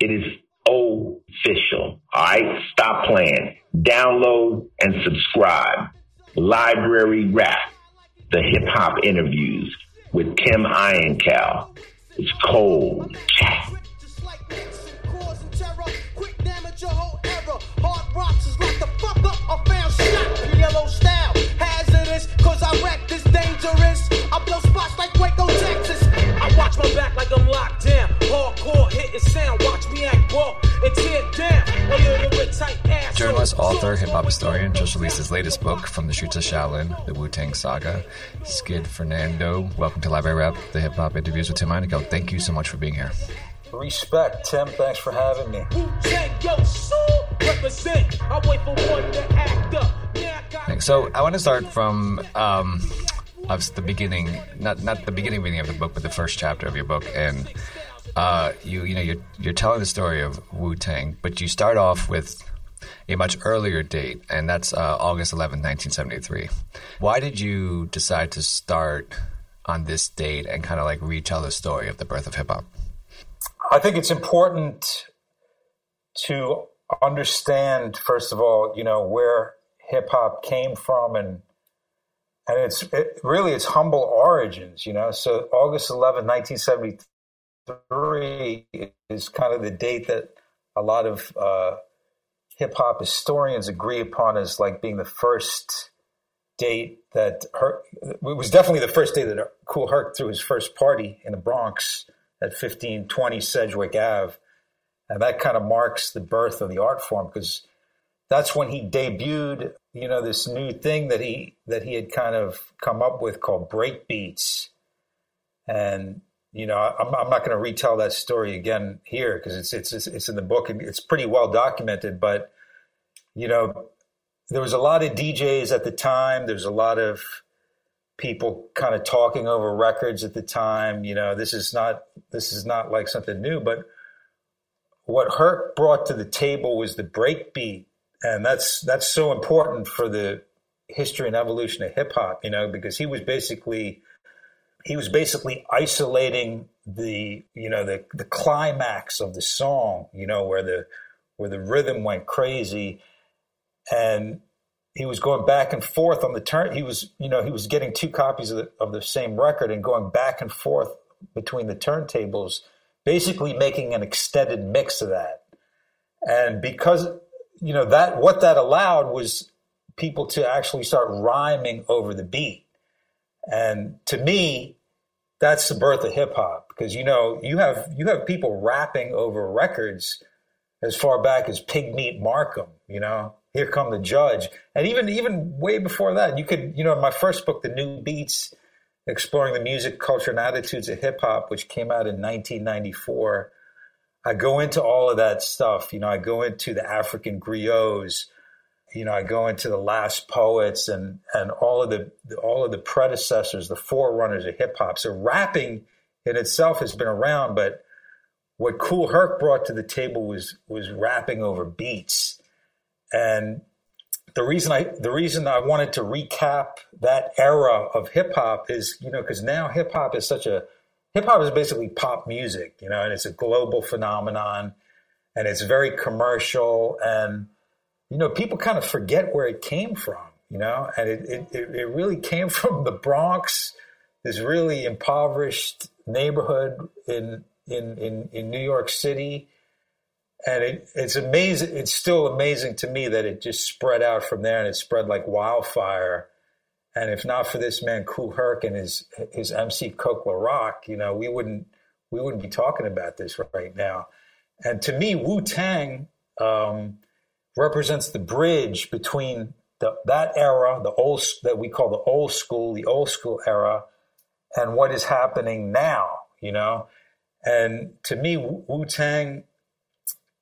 It is official. All right. Stop playing. Download and subscribe. Library Rap, the hip hop interviews with Tim Einenkel. It's cold. Style, hazardous, cause I wreck this dangerous. I blow spots like Waco, Texas. I watch my back like I'm locked down. Hardcore hitting sound, watch me act raw and tear down. A little bit tight ass. Journalist, author, hip hop historian just released his latest book, From the Streets of Shaolin, The Wu Tang Saga. Skiz Fernando, welcome to Library Rap, the hip hop interviews with Tim Einenkel. Thank you so much for being here. Respect, Tim. Thanks for having me. Thanks. So I want to start from um, of the beginning, not not the beginning beginning of the book, but the first chapter of your book, and uh, you you know you're you're telling the story of Wu Tang, but you start off with a much earlier date, and that's uh, August 11, 1973. Why did you decide to start on this date and kind of like retell the story of the birth of hip hop? I think it's important to understand, first of all, you know, where hip hop came from and and it's it, really its humble origins, you know. So August 11, 1973 is kind of the date that a lot of uh, hip hop historians agree upon as like being the first date that her, it was definitely the first day that Kool Herc threw his first party in the Bronx at 1520 Sedgwick Ave. And that kind of marks the birth of the art form because that's when he debuted, you know, this new thing that he that he had kind of come up with called break beats. And you know, I'm, I'm not going to retell that story again here because it's, it's it's in the book and it's pretty well documented. But you know, there was a lot of DJs at the time. There's a lot of people kind of talking over records at the time. You know, this is not this is not like something new, but what Herc brought to the table was the breakbeat, and that's that's so important for the history and evolution of hip hop. You know, because he was basically he was basically isolating the you know the the climax of the song. You know, where the where the rhythm went crazy, and he was going back and forth on the turn. He was, you know, he was getting two copies of the, of the same record and going back and forth between the turntables, basically making an extended mix of that. And because, you know, that what that allowed was people to actually start rhyming over the beat. And to me, that's the birth of hip hop because you know you have you have people rapping over records as far back as Pigmeat Markham, you know, here Come the Judge, and even even way before that, you could you know in my first book, The New Beats, exploring the music, culture, and attitudes of hip hop, which came out in 1994. I go into all of that stuff. You know, I go into the African griots. You know, I go into the last poets and and all of the all of the predecessors, the forerunners of hip hop. So rapping in itself has been around, but what Kool Herc brought to the table was was rapping over beats, and the reason I the reason I wanted to recap that era of hip hop is you know because now hip hop is such a hip hop is basically pop music, you know, and it's a global phenomenon, and it's very commercial, and you know people kind of forget where it came from, you know, and it it, it really came from the Bronx, this really impoverished neighborhood in in in, in New York City. And it, it's amazing. It's still amazing to me that it just spread out from there and it spread like wildfire. And if not for this man, Kool Herc and his his MC Coke La Rock, you know, we wouldn't we wouldn't be talking about this right now. And to me, Wu Tang um, represents the bridge between the, that era, the old that we call the old school, the old school era, and what is happening now. You know, and to me, Wu Tang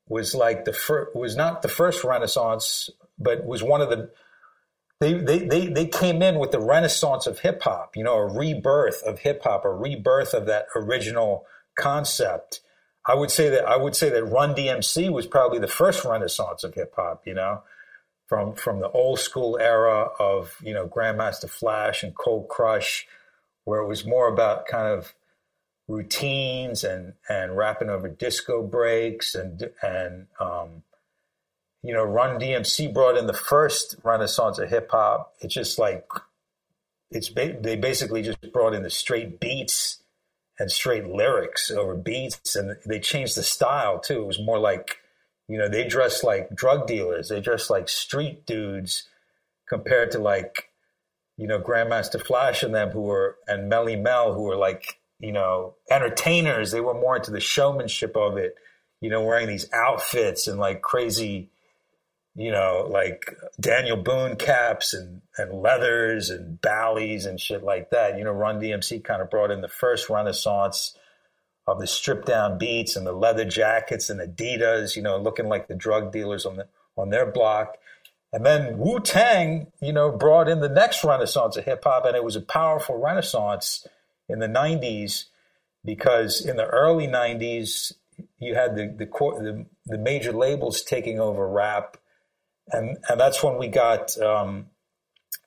was like the first, was not the first Renaissance, but was one of the. They, they, they, they came in with the renaissance of hip hop, you know, a rebirth of hip hop, a rebirth of that original concept. I would say that I would say that Run DMC was probably the first renaissance of hip hop, you know, from from the old school era of you know Grandmaster Flash and Cold Crush, where it was more about kind of routines and and rapping over disco breaks and and um, you know Run DMC brought in the first renaissance of hip hop. It's just like it's ba- they basically just brought in the straight beats and straight lyrics over beats, and they changed the style too. It was more like you know they dressed like drug dealers, they dressed like street dudes compared to like you know Grandmaster Flash and them who were and Melle Mel who were like you know, entertainers. They were more into the showmanship of it, you know, wearing these outfits and like crazy, you know, like Daniel Boone caps and, and leathers and ballys and shit like that. You know, Run DMC kind of brought in the first renaissance of the stripped down beats and the leather jackets and Adidas, you know, looking like the drug dealers on the on their block. And then Wu Tang, you know, brought in the next renaissance of hip hop, and it was a powerful renaissance in the 90s because in the early 90s you had the the, the, the major labels taking over rap and and that's when we got um,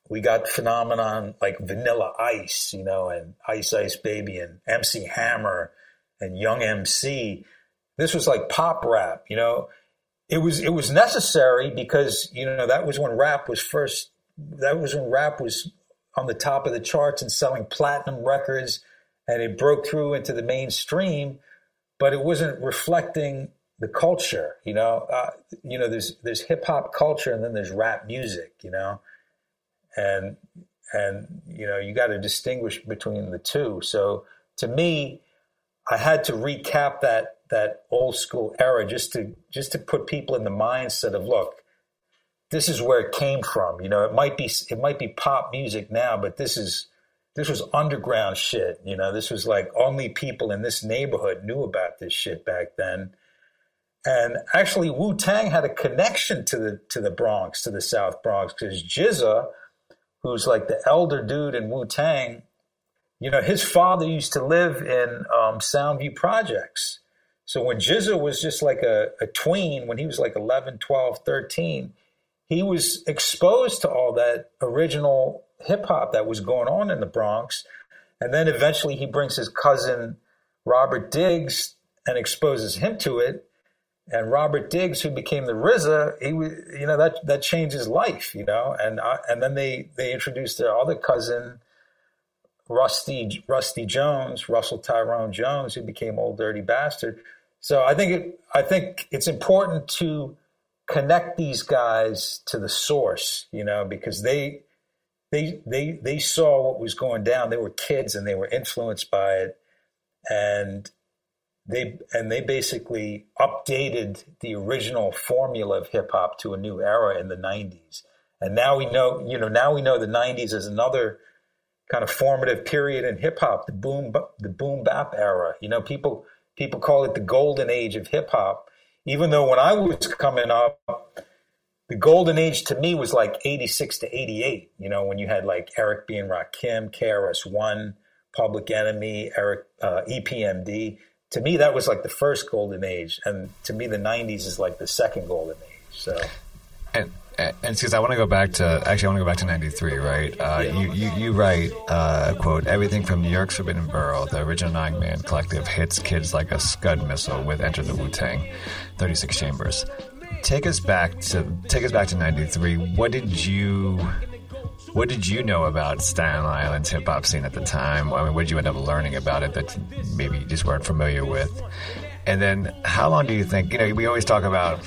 we got phenomenon like Vanilla Ice, you know, and Ice Ice Baby and MC Hammer and Young MC. This was like pop rap, you know. It was it was necessary because you know that was when rap was first. That was when rap was on the top of the charts and selling platinum records, and it broke through into the mainstream, but it wasn't reflecting the culture. You know, uh, you know, there's there's hip hop culture, and then there's rap music. You know, and and you know you got to distinguish between the two. So to me, I had to recap that that old school era just to just to put people in the mindset of look this is where it came from. You know, it might be it might be pop music now, but this is this was underground shit. You know, this was like only people in this neighborhood knew about this shit back then. And actually, Wu Tang had a connection to the to the Bronx, to the South Bronx, because GZA, who's like the elder dude in Wu Tang, you know, his father used to live in um, Soundview Projects. So when GZA was just like a, a tween, when he was like 11, 12, 13, he was exposed to all that original hip hop that was going on in the Bronx. And then eventually he brings his cousin Robert Diggs and exposes him to it. And Robert Diggs, who became the RZA, he was, you know that that changed his life, you know. And and then they they introduced their other cousin, Rusty Rusty Jones, Russell Tyrone Jones, who became Old Dirty Bastard. So I think it, I think it's important to connect these guys to the source, you know, because they they they they saw what was going down. They were kids and they were influenced by it, and they and they basically updated the original formula of hip hop to a new era in the '90s. And now we know, you know, now we know the '90s is another kind of formative period in hip hop, the boom the boom bap era. You know, people people call it the golden age of hip hop even though when I was coming up, the golden age to me was like 86 to 88, you know, when you had like Eric B. and Rakim, KRS One, Public Enemy, Eric, uh, EPMD. To me that was like the first golden age, and to me the '90s is like the second golden age. So, and and because I want to go back to actually I want to go back to '93, right? Uh, you, you you write uh, quote everything from New York's Forbidden Borough, the original nine man collective hits kids like a Scud missile with Enter the Wu Tang, 36 Chambers. Take us back to take us back to '93. What did you what did you know about Staten Island's hip hop scene at the time? I mean, what did you end up learning about it that maybe you just weren't familiar with? And then, how long do you think? You know, we always talk about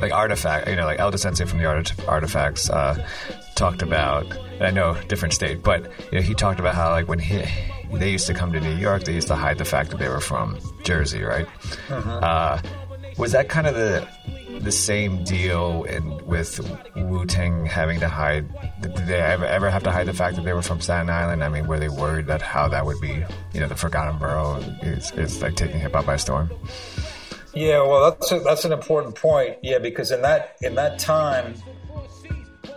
like artifact. You know, like El Da Sensei from the Art- Artifacts uh, talked about. I know different state, but you know, he talked about how like when he they used to come to New York, they used to hide the fact that they were from Jersey, right? Uh-huh. Uh, was that kind of the the same deal in, with Wu Tang having to hide? Did they ever, ever have to hide the fact that they were from Staten Island? I mean, were they worried that how that would be, you know, the Forgotten Borough is, is like taking hip hop by storm? Yeah, well, that's a, that's an important point. Yeah, because in that in that time,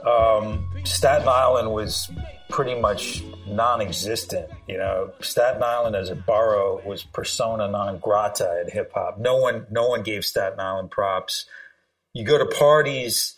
um, Staten Island was pretty much non-existent. You know, Staten Island as a borough was persona non grata in hip hop. No one, no one gave Staten Island props. You go to parties,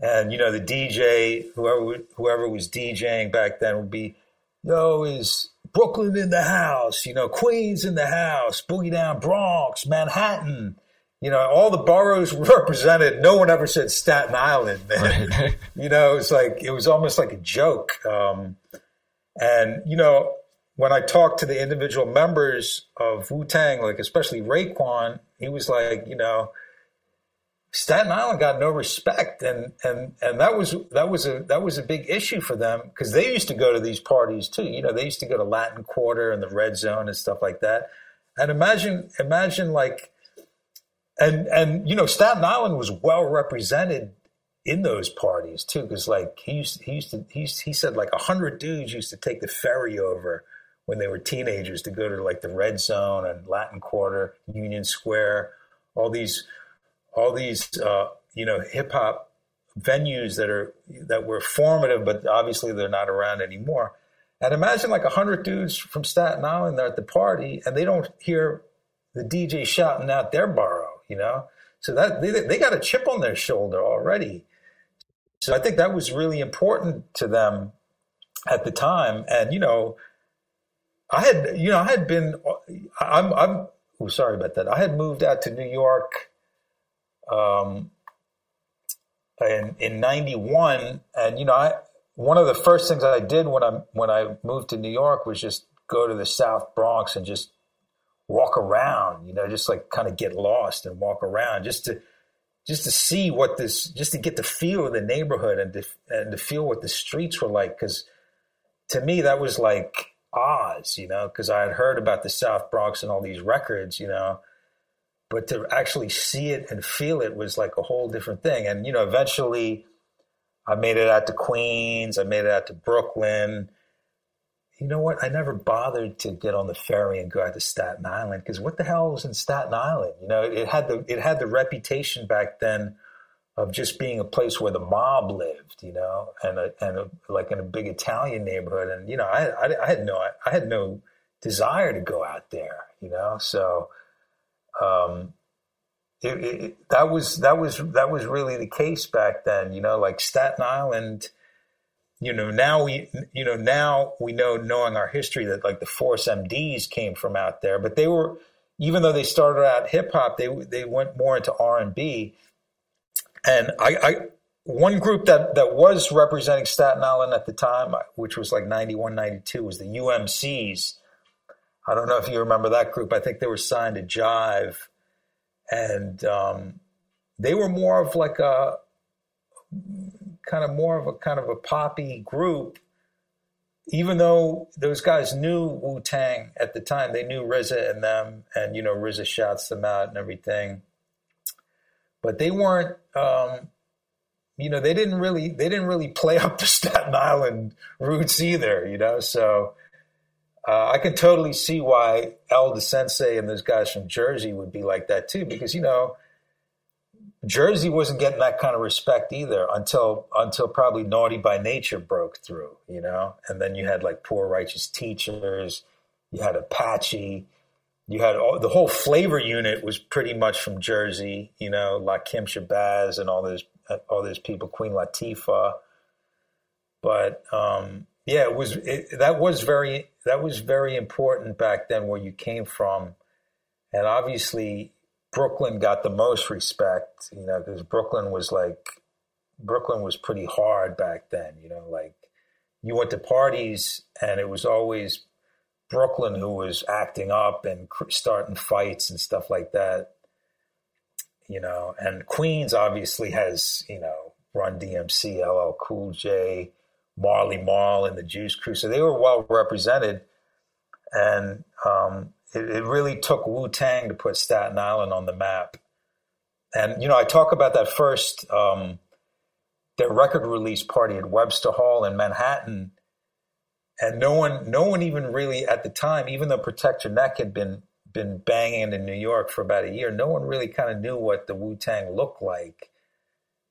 and you know the DJ, whoever whoever was DJing back then, would be, "Yo, is Brooklyn in the house? You know, Queens in the house, Boogie Down Bronx, Manhattan." You know, all the boroughs represented. No one ever said Staten Island. Right. you know, it's like it was almost like a joke. Um, and you know, when I talked to the individual members of Wu Tang, like especially Raekwon, he was like, you know, Staten Island got no respect, and and and that was that was a that was a big issue for them because they used to go to these parties too. You know, they used to go to Latin Quarter and the Red Zone and stuff like that. And imagine imagine like and and you know Staten Island was well represented in those parties too because like he used he used to he, he said like a hundred dudes used to take the ferry over when they were teenagers to go to like the red zone and latin quarter union square all these all these uh, you know hip hop venues that are that were formative but obviously they're not around anymore. And imagine like a hundred dudes from staten island at the party and they don't hear the dj shouting out their borough you know? So that they, they got a chip on their shoulder already. So I think that was really important to them at the time. And, you know, I had, you know, I had been, I'm, I'm, oh, sorry about that. I had moved out to New York, um, in, in 91. And, you know, I, one of the first things I did when I, when I moved to New York was just go to the South Bronx and just walk around, you know, just like kind of get lost and walk around just to just to see what this just to get the feel of the neighborhood and to, and to feel what the streets were like cuz to me that was like Oz, you know, because I had heard about the South Bronx and all these records, you know, but to actually see it and feel it was like a whole different thing. And you know, eventually I made it out to Queens, I made it out to Brooklyn, you know what? I never bothered to get on the ferry and go out to Staten Island because what the hell was in Staten Island? You know, it had the it had the reputation back then of just being a place where the mob lived, you know, and a, and a, like in a big Italian neighborhood. And you know, I, I, I had no I had no desire to go out there, you know. So, um, it, it, that was that was that was really the case back then, you know. Like Staten Island you know now we you know now we know knowing our history that like the force mds came from out there but they were even though they started out hip hop they they went more into r&b and I, I one group that that was representing staten island at the time which was like 91 92 was the umcs i don't know if you remember that group. I think they were signed to jive. And um, they were more of like a kind of more of a kind of a poppy group. Even though those guys knew Wu Tang at the time, they knew RZA and them, and you know RZA shouts them out and everything. But they weren't, um, you know, they didn't really they didn't really play up the Staten Island roots either, you know. So uh, I can totally see why El Da Sensei and those guys from Jersey would be like that too, because you know Jersey wasn't getting that kind of respect either until until probably Naughty by Nature broke through, you know. And then you had like Poor Righteous Teachers, you had Apache, you had all, the whole flavor unit was pretty much from Jersey, you know, like Lakim Shabazz and all those all those people, Queen Latifah. But um, yeah, it was it, that was very that was very important back then where you came from, and obviously Brooklyn got the most respect, you know, because Brooklyn was like Brooklyn was pretty hard back then, you know, like you went to parties and it was always Brooklyn who was acting up and starting fights and stuff like that. You know, and Queens obviously has, you know, Run DMC, LL Cool J, Marley Marl, and the Juice Crew. So they were well represented. And um, it, it really took Wu Tang to put Staten Island on the map. And, you know, I talk about that first, um, their record release party at Webster Hall in Manhattan and no one no one even really at the time even though protect your neck had been been banging in new york for about a year no one really kind of knew what the wu-tang looked like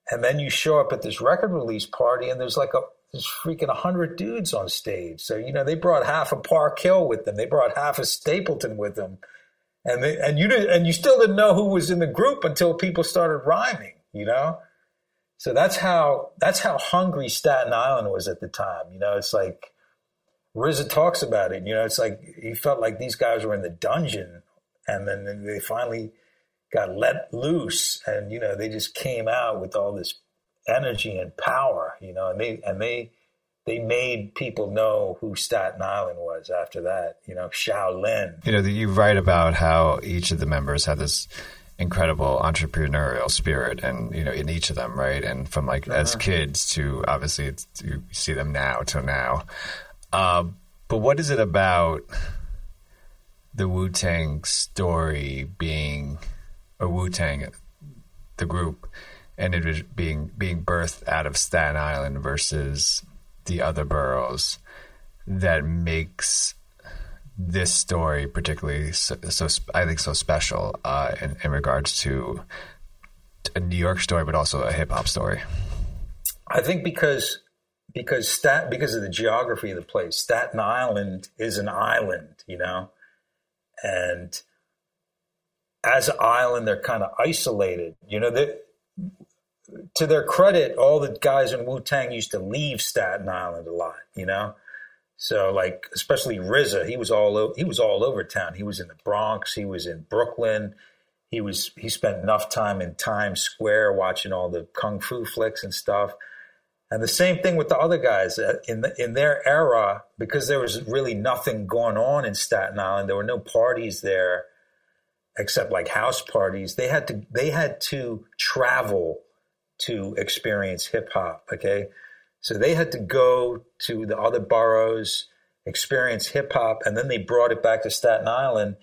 and then you show up at this record release party and there's like a there's freaking 100 dudes on stage. So you know they brought half of park hill with them. They brought half of stapleton with them. And they, and you didn't, and you still didn't know who was in the group until people started rhyming you know? So that's how that's how hungry staten island was at the time. You know it's like RZA talks about it. You know, it's like he felt like these guys were in the dungeon, and then they finally got let loose, and you know, they just came out with all this energy and power. You know, and they and they they made people know who Staten Island was after that. You know, Shaolin. You know, you write about how each of the members had this incredible entrepreneurial spirit and you know in each of them right and from like uh-huh. as kids to obviously you see them now to now uh, but what is it about the Wu Tang story being, or Wu Tang, the group, and it was being being birthed out of Staten Island versus the other boroughs that makes this story particularly so, so I think so special uh, in, in regards to a New York story, but also a hip hop story. I think because because stat because of the geography of the place. Staten Island is an island, you know, and as an island, they're kind of isolated. You know, to their credit, all the guys in Wu Tang used to leave Staten Island a lot. You know, so like especially RZA, he was all over, he was all over town. He was in the Bronx, he was in Brooklyn. He was he spent enough time in Times Square watching all the kung fu flicks and stuff. And the same thing with the other guys uh, in the, in their era, because there was really nothing going on in Staten Island. There were no parties there, except like house parties. They had to they had to travel to experience hip hop. Okay, so they had to go to the other boroughs, experience hip hop, and then they brought it back to Staten Island.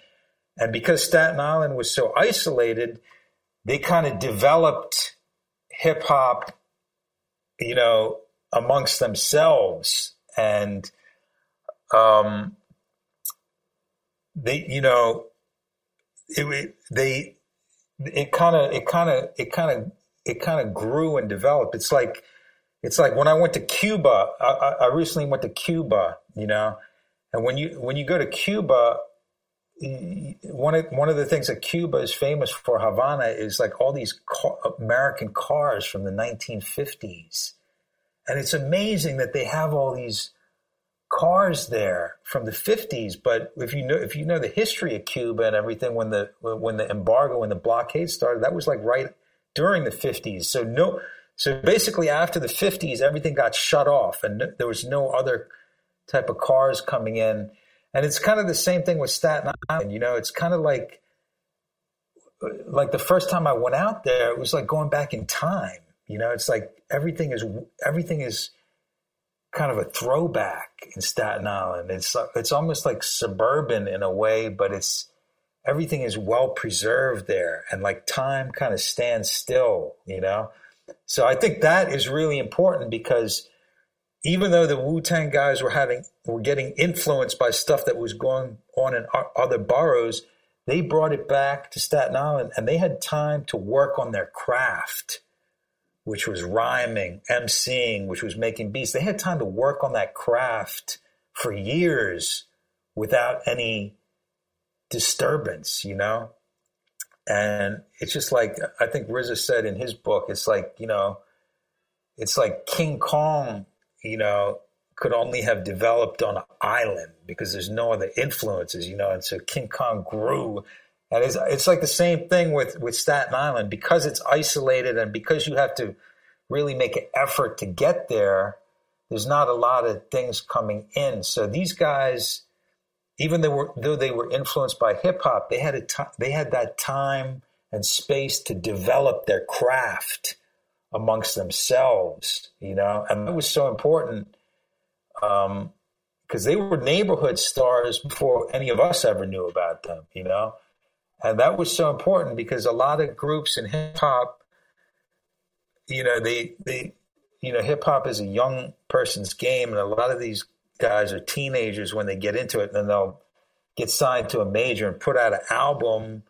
And because Staten Island was so isolated, they kind of developed hip hop you know, amongst themselves. And um, they, you know, it, they, it kind of, it kind of, it kind of, it kind of grew and developed. It's like, it's like when I went to Cuba, I, I recently went to Cuba, you know, and when you, when you go to Cuba, one of one of the things that Cuba is famous for, Havana, is like all these car, American cars from the 1950s, and it's amazing that they have all these cars there from the 50s. But if you know if you know the history of Cuba and everything, when the when the embargo and the blockade started, that was like right during the 50s. So no, so basically after the 50s, everything got shut off, and there was no other type of cars coming in and it's kind of the same thing with Staten Island. You know, it's kind of like uh, like the first time I went out there, it was like going back in time. You know, it's like everything is everything is kind of a throwback in Staten Island. It's uh, it's almost like suburban in a way, but it's everything is well preserved there, and like time kind of stands still. You know, so I think that is really important because even though the Wu Tang guys were having were getting influenced by stuff that was going on in other boroughs, they brought it back to Staten Island, and they had time to work on their craft, which was rhyming, emceeing, which was making beats. They had time to work on that craft for years without any disturbance, you know? And it's just like, I think RZA said in his book, it's like, you know, it's like King Kong, you know, could only have developed on an island because there's no other influences, you know, and so King Kong grew. And it's, it's like the same thing with, with Staten Island because it's isolated and because you have to really make an effort to get there, there's not a lot of things coming in. So these guys, even though, were, though they were influenced by hip hop, they had a t- they had that time and space to develop their craft amongst themselves, you know, and that was so important because um, they were neighborhood stars before any of us ever knew about them, you know, and that was so important because a lot of groups in hip hop, you know, they they you know, hip hop is a young person's game, and a lot of these guys are teenagers when they get into it, and they'll get signed to a major and put out an album,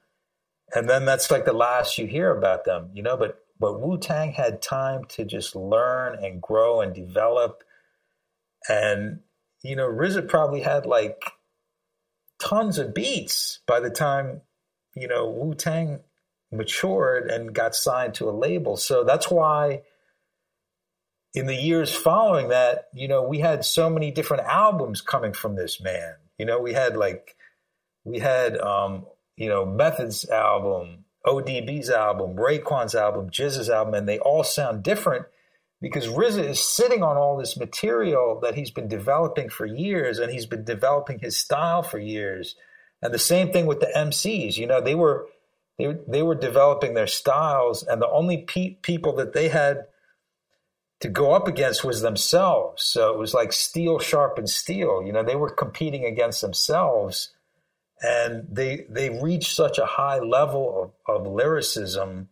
and then that's like the last you hear about them, you know. But but Wu Tang had time to just learn and grow and develop, and you know, RZA probably had like tons of beats by the time you know Wu Tang matured and got signed to a label. So that's why in the years following that, you know, we had so many different albums coming from this man. You know, we had like, we had, um, you know, Method's album, ODB's album, Raekwon's album, GZA's album, and they all sound different because RZA is sitting on all this material that he's been developing for years, and he's been developing his style for years. And the same thing with the MCs. You know, they were they they were developing their styles, and the only pe- people that they had to go up against was themselves. So it was like steel sharpened steel. You know, they were competing against themselves, and they they reached such a high level of, of lyricism.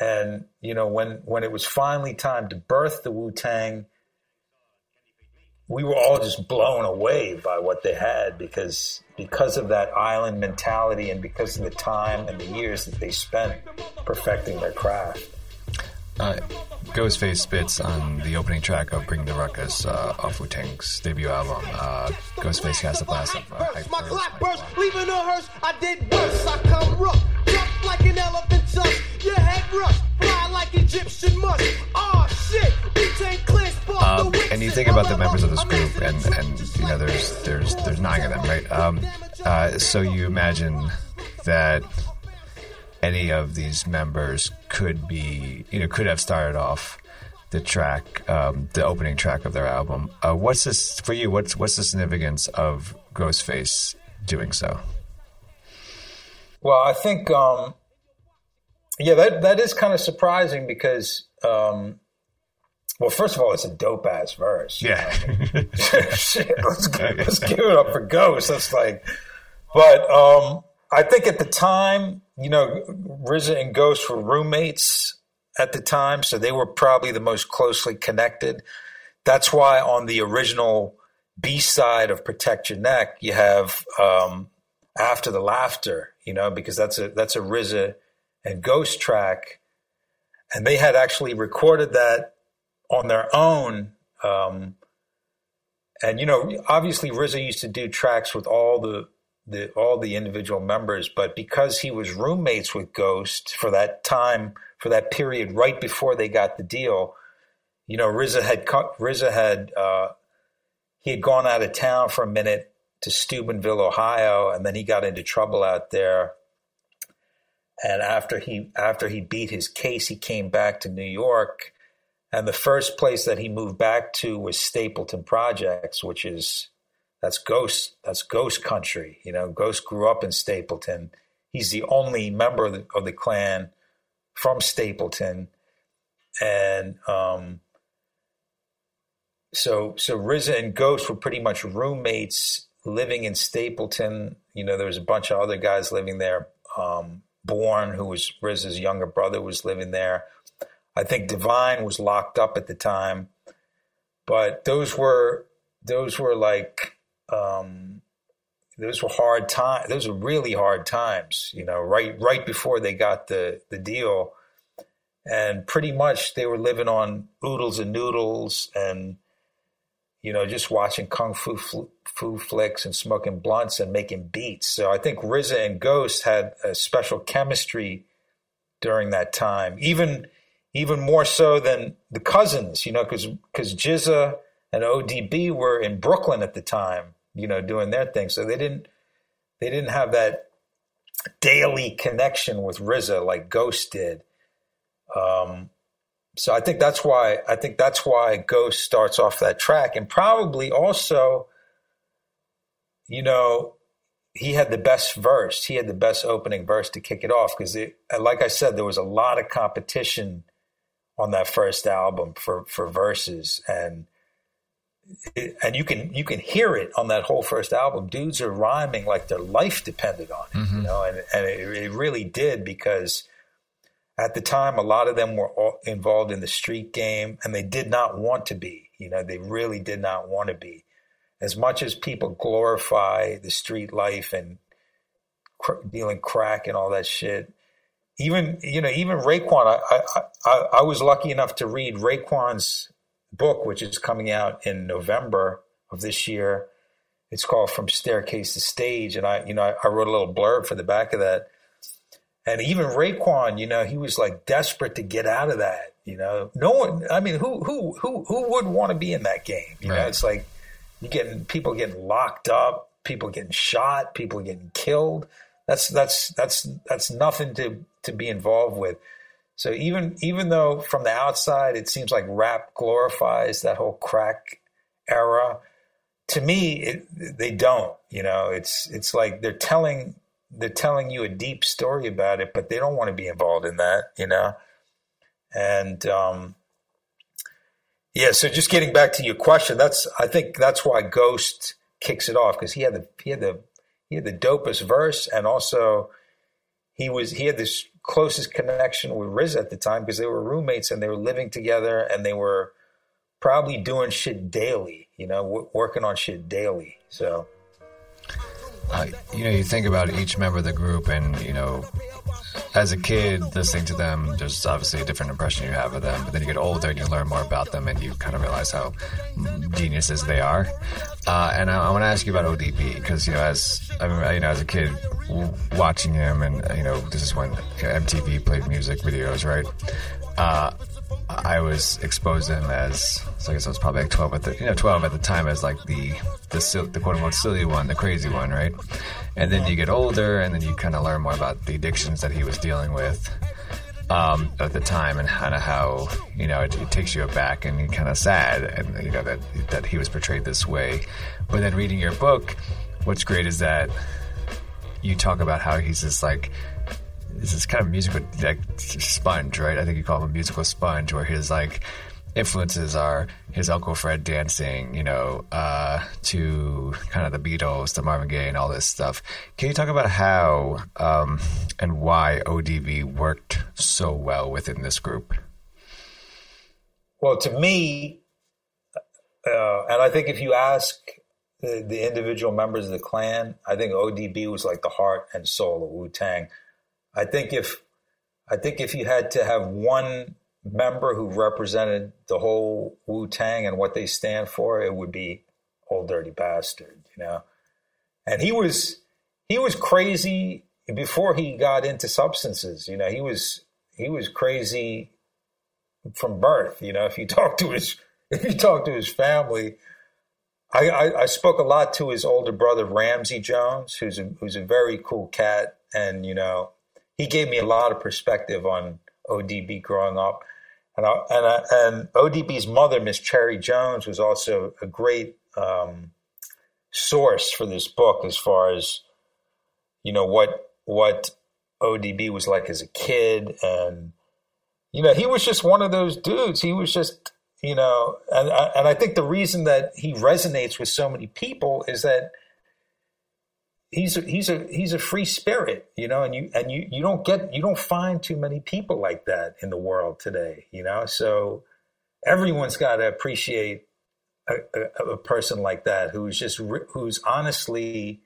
And you know, when when it was finally time to birth the Wu Tang, we were all just blown away by what they had because because of that island mentality and because of the time and the years that they spent perfecting their craft. Uh, Ghostface spits on the opening track of Bring the Ruckus uh, off Wu Tang's debut album. Uh, Ghostface has a blast of uh, My clock burst, leaving a hearse. I did worse. I come rough, jump like an elephant tusk. Your head rush, fly like Egyptian musk. Oh shit, Wu-Tang clear um, and you think about the members of this group, and, and you know, there's there's there's nine of them, right? Um, uh, so you imagine that any of these members could be, you know, could have started off the track, um, the opening track of their album. Uh, what's this for you? What's what's the significance of Ghostface doing so? Well, I think, um, yeah, that that is kind of surprising because, um, well, first of all, it's a dope ass verse. Yeah, Shit, let's, let's give it up for Ghost. That's like, but um, I think at the time, you know, RZA and Ghost were roommates at the time, so they were probably the most closely connected. That's why on the original B side of Protect Your Neck, you have um, After the Laughter, you know, because that's a that's a RZA and Ghost track, and they had actually recorded that on their own. Um, and you know, obviously, RZA used to do tracks with all the the all the individual members, but because he was roommates with Ghost for that time, for that period right before they got the deal, you know, RZA had RZA had uh, he had gone out of town for a minute to Steubenville, Ohio, and then he got into trouble out there. And after he after he beat his case, he came back to New York, and the first place that he moved back to was Stapleton Projects, which is that's Ghost. That's Ghost country. You know, Ghost grew up in Stapleton. He's the only member of the, of the clan from Stapleton, and um, so so RZA and Ghost were pretty much roommates living in Stapleton. You know, there was a bunch of other guys living there. Um, Born, who was RZA's younger brother, was living there. I think Divine was locked up at the time, but those were those were like um, those were hard times. Those were really hard times, you know, right right before they got the the deal, and pretty much they were living on oodles and noodles, and you know, just watching kung fu fl- fu flicks and smoking blunts and making beats. So I think RZA and Ghost had a special chemistry during that time, even even more so than the cousins, you know, because because GZA and ODB were in Brooklyn at the time, you know, doing their thing. So they didn't they didn't have that daily connection with RZA like Ghost did. Um, so I think that's why I think that's why Ghost starts off that track, and probably also, you know, he had the best verse. He had the best opening verse to kick it off because, like I said, there was a lot of competition on that first album for for verses, and and you can you can hear it on that whole first album. Dudes are rhyming like their life depended on it, mm-hmm. you know, and and it, it really did because at the time, a lot of them were involved in the street game and they did not want to be. You know, they really did not want to be. As much as people glorify the street life and cr- dealing crack and all that shit, even, you know, even Raekwon, I, I, I, I was lucky enough to read Raekwon's book, which is coming out in November of this year. It's called From Staircase to Stage. And I, you know, I, I wrote a little blurb for the back of that and even Raekwon, you know, he was like desperate to get out of that. You know, no one. I mean, who who who who would want to be in that game? You right. know, it's like you getting people getting locked up, people getting shot, people getting killed. That's that's that's that's nothing to to be involved with. So even even though from the outside it seems like rap glorifies that whole crack era, to me it, they don't. You know, it's it's like they're telling they're telling you a deep story about it, but they don't want to be involved in that, you know. And um, yeah, so just getting back to your question, that's I think that's why Ghost kicks it off because he had the he had the he had the dopest verse, and also he was he had this closest connection with Riz at the time because they were roommates and they were living together and they were probably doing shit daily, you know, w- working on shit daily. So you know, you think about each member of the group, and you know, as a kid listening to them, there's obviously a different impression you have of them. But then you get older and you learn more about them, and you kind of realize how geniuses they are. Uh, and I, I want to ask you about ODB because you know, as I mean, you know, as a kid w- watching him, and you know, this is when MTV played music videos, right? Uh, I was exposed to him as so I guess I was probably like twelve at the you know twelve at the time as like the the, the quote unquote silly one, the crazy one, right? And then you get older, and then you kind of learn more about the addictions that he was dealing with um, at the time, and kind of how you know it, it takes you aback and you're kind of sad, and you know that that he was portrayed this way. But then reading your book, what's great is that you talk about how he's just like is this kind of musical like sponge, right? I think you call him a musical sponge, where his like influences are his Uncle Fred dancing, you know, uh, to kind of the Beatles, to Marvin Gaye, and all this stuff. Can you talk about how um, and why ODB worked so well within this group? Well, to me, uh, and I think if you ask the, the, individual members of the clan, I think ODB was like the heart and soul of Wu Tang. I think if I think if you had to have one member who represented the whole Wu Tang and what they stand for, it would be Old Dirty Bastard, you know. And he was he was crazy before he got into substances. You know, he was he was crazy from birth. You know, if you talk to his if you talk to his family, I, I, I spoke a lot to his older brother Ramsey Jones, who's a who's a very cool cat, and you know he gave me a lot of perspective on ODB growing up. And, I, and, I, and ODB's mother, Miss Cherry Jones, was also a great um, source for this book as far as, you know, what, what ODB was like as a kid. And, you know, he was just one of those dudes. He was just, you know, and, and I think the reason that he resonates with so many people is that – he's a, he's a he's a free spirit, you know, and you and you you don't get you don't find too many people like that in the world today, you know. So everyone's got to appreciate a, a, a, person like that who's just who's honestly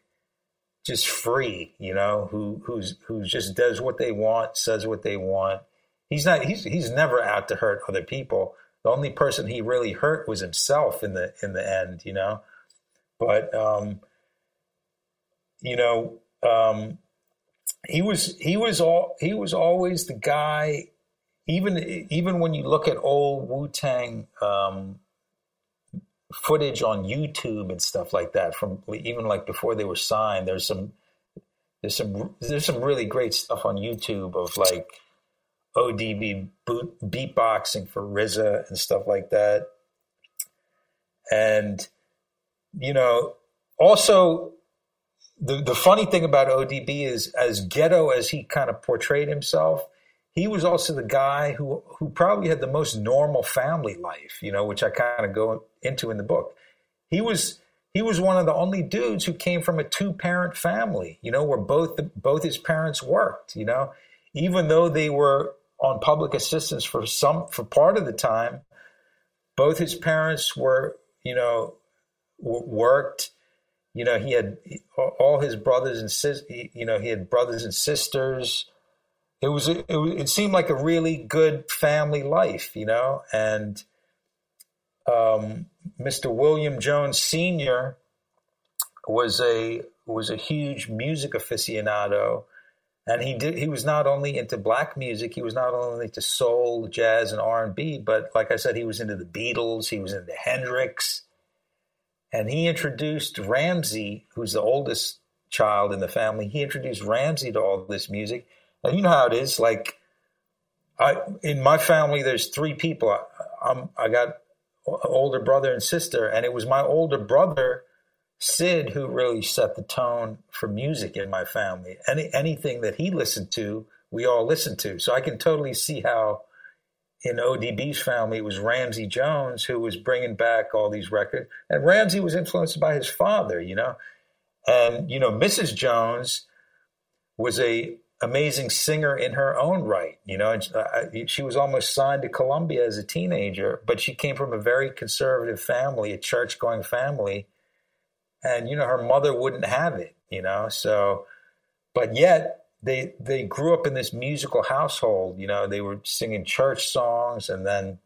just free, you know, who who's who just does what they want, says what they want. He's not he's he's never out to hurt other people, the only person he really hurt was himself in the in the end, you know. But um, you know, um, he was he was all he was always the guy. Even even when you look at old Wu Tang um, footage on YouTube and stuff like that, from even like before they were signed, there's some there's some there's some really great stuff on YouTube of like ODB boot, beatboxing for RZA and stuff like that. And you know, also the the funny thing about ODB is as ghetto as he kind of portrayed himself, he was also the guy who who probably had the most normal family life, you know, which I kind of go into in the book. He was he was one of the only dudes who came from a two parent family, you know, where both the, both his parents worked, you know, even though they were on public assistance for some for part of the time, both his parents were, you know, worked. You know, he had all his brothers and sisters. You know, he had brothers and sisters. It was it, it seemed like a really good family life, you know, and um, Mr. William Jones Sr. was a was a huge music aficionado, and he did he was not only into black music, he was not only into soul, jazz, and R and B, but like I said, he was into the Beatles, he was into Hendrix, and he introduced Ramsey, who's the oldest child in the family. He introduced Ramsey to all this music, and you know how it is. Like, I in my family, there's three people. I, I'm I got older brother and sister, and it was my older brother, Sid, who really set the tone for music in my family. Any anything that he listened to, we all listened to. So I can totally see how in ODB's family it was Ramsey Jones who was bringing back all these records, and Ramsey was influenced by his father, you know, and you know Mrs. Jones was a amazing singer in her own right. You know, uh, she was almost signed to Columbia as a teenager, but she came from a very conservative family, a church going family. And, you know, her mother wouldn't have it, you know, so, but yet they, they grew up in this musical household, you know, they were singing church songs and then,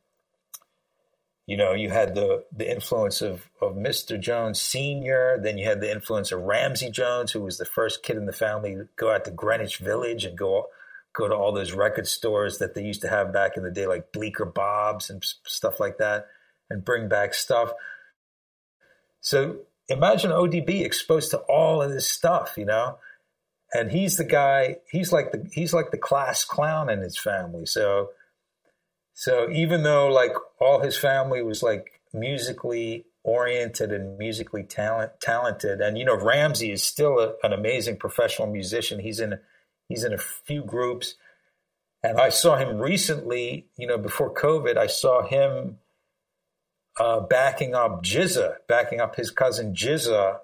you know, you had the the influence of of Mr. Jones Senior. Then you had the influence of Ramsey Jones, who was the first kid in the family to go out to Greenwich Village and go go to all those record stores that they used to have back in the day, like Bleecker Bob's and stuff like that, and bring back stuff. So imagine ODB exposed to all of this stuff, you know, and he's the guy. He's like the he's like the class clown in his family. So so even though like all his family was like musically oriented and musically talent, talented, and you know Ramsey is still a, an amazing professional musician. He's in he's in a few groups, and I saw him recently. You know, before COVID, I saw him uh, backing up GZA, backing up his cousin GZA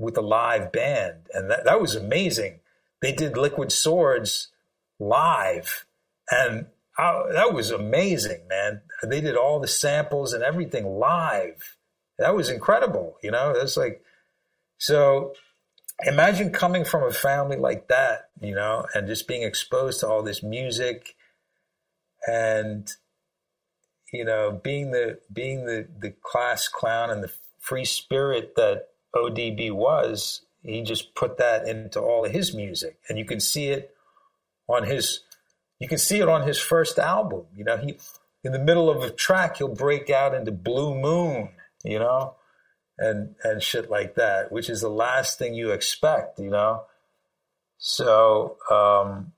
with a live band, and that that was amazing. They did Liquid Swords live, and that was amazing, man. They did all the samples and everything live. That was incredible. You know, it's like, so imagine coming from a family like that, you know, and just being exposed to all this music and, you know, being the, being the, the class clown and the free spirit that ODB was, he just put that into all of his music. And you can see it on his you can see it on his first album. You know, he in the middle of a track he'll break out into Blue Moon, you know, and and shit like that, which is the last thing you expect, you know. So um,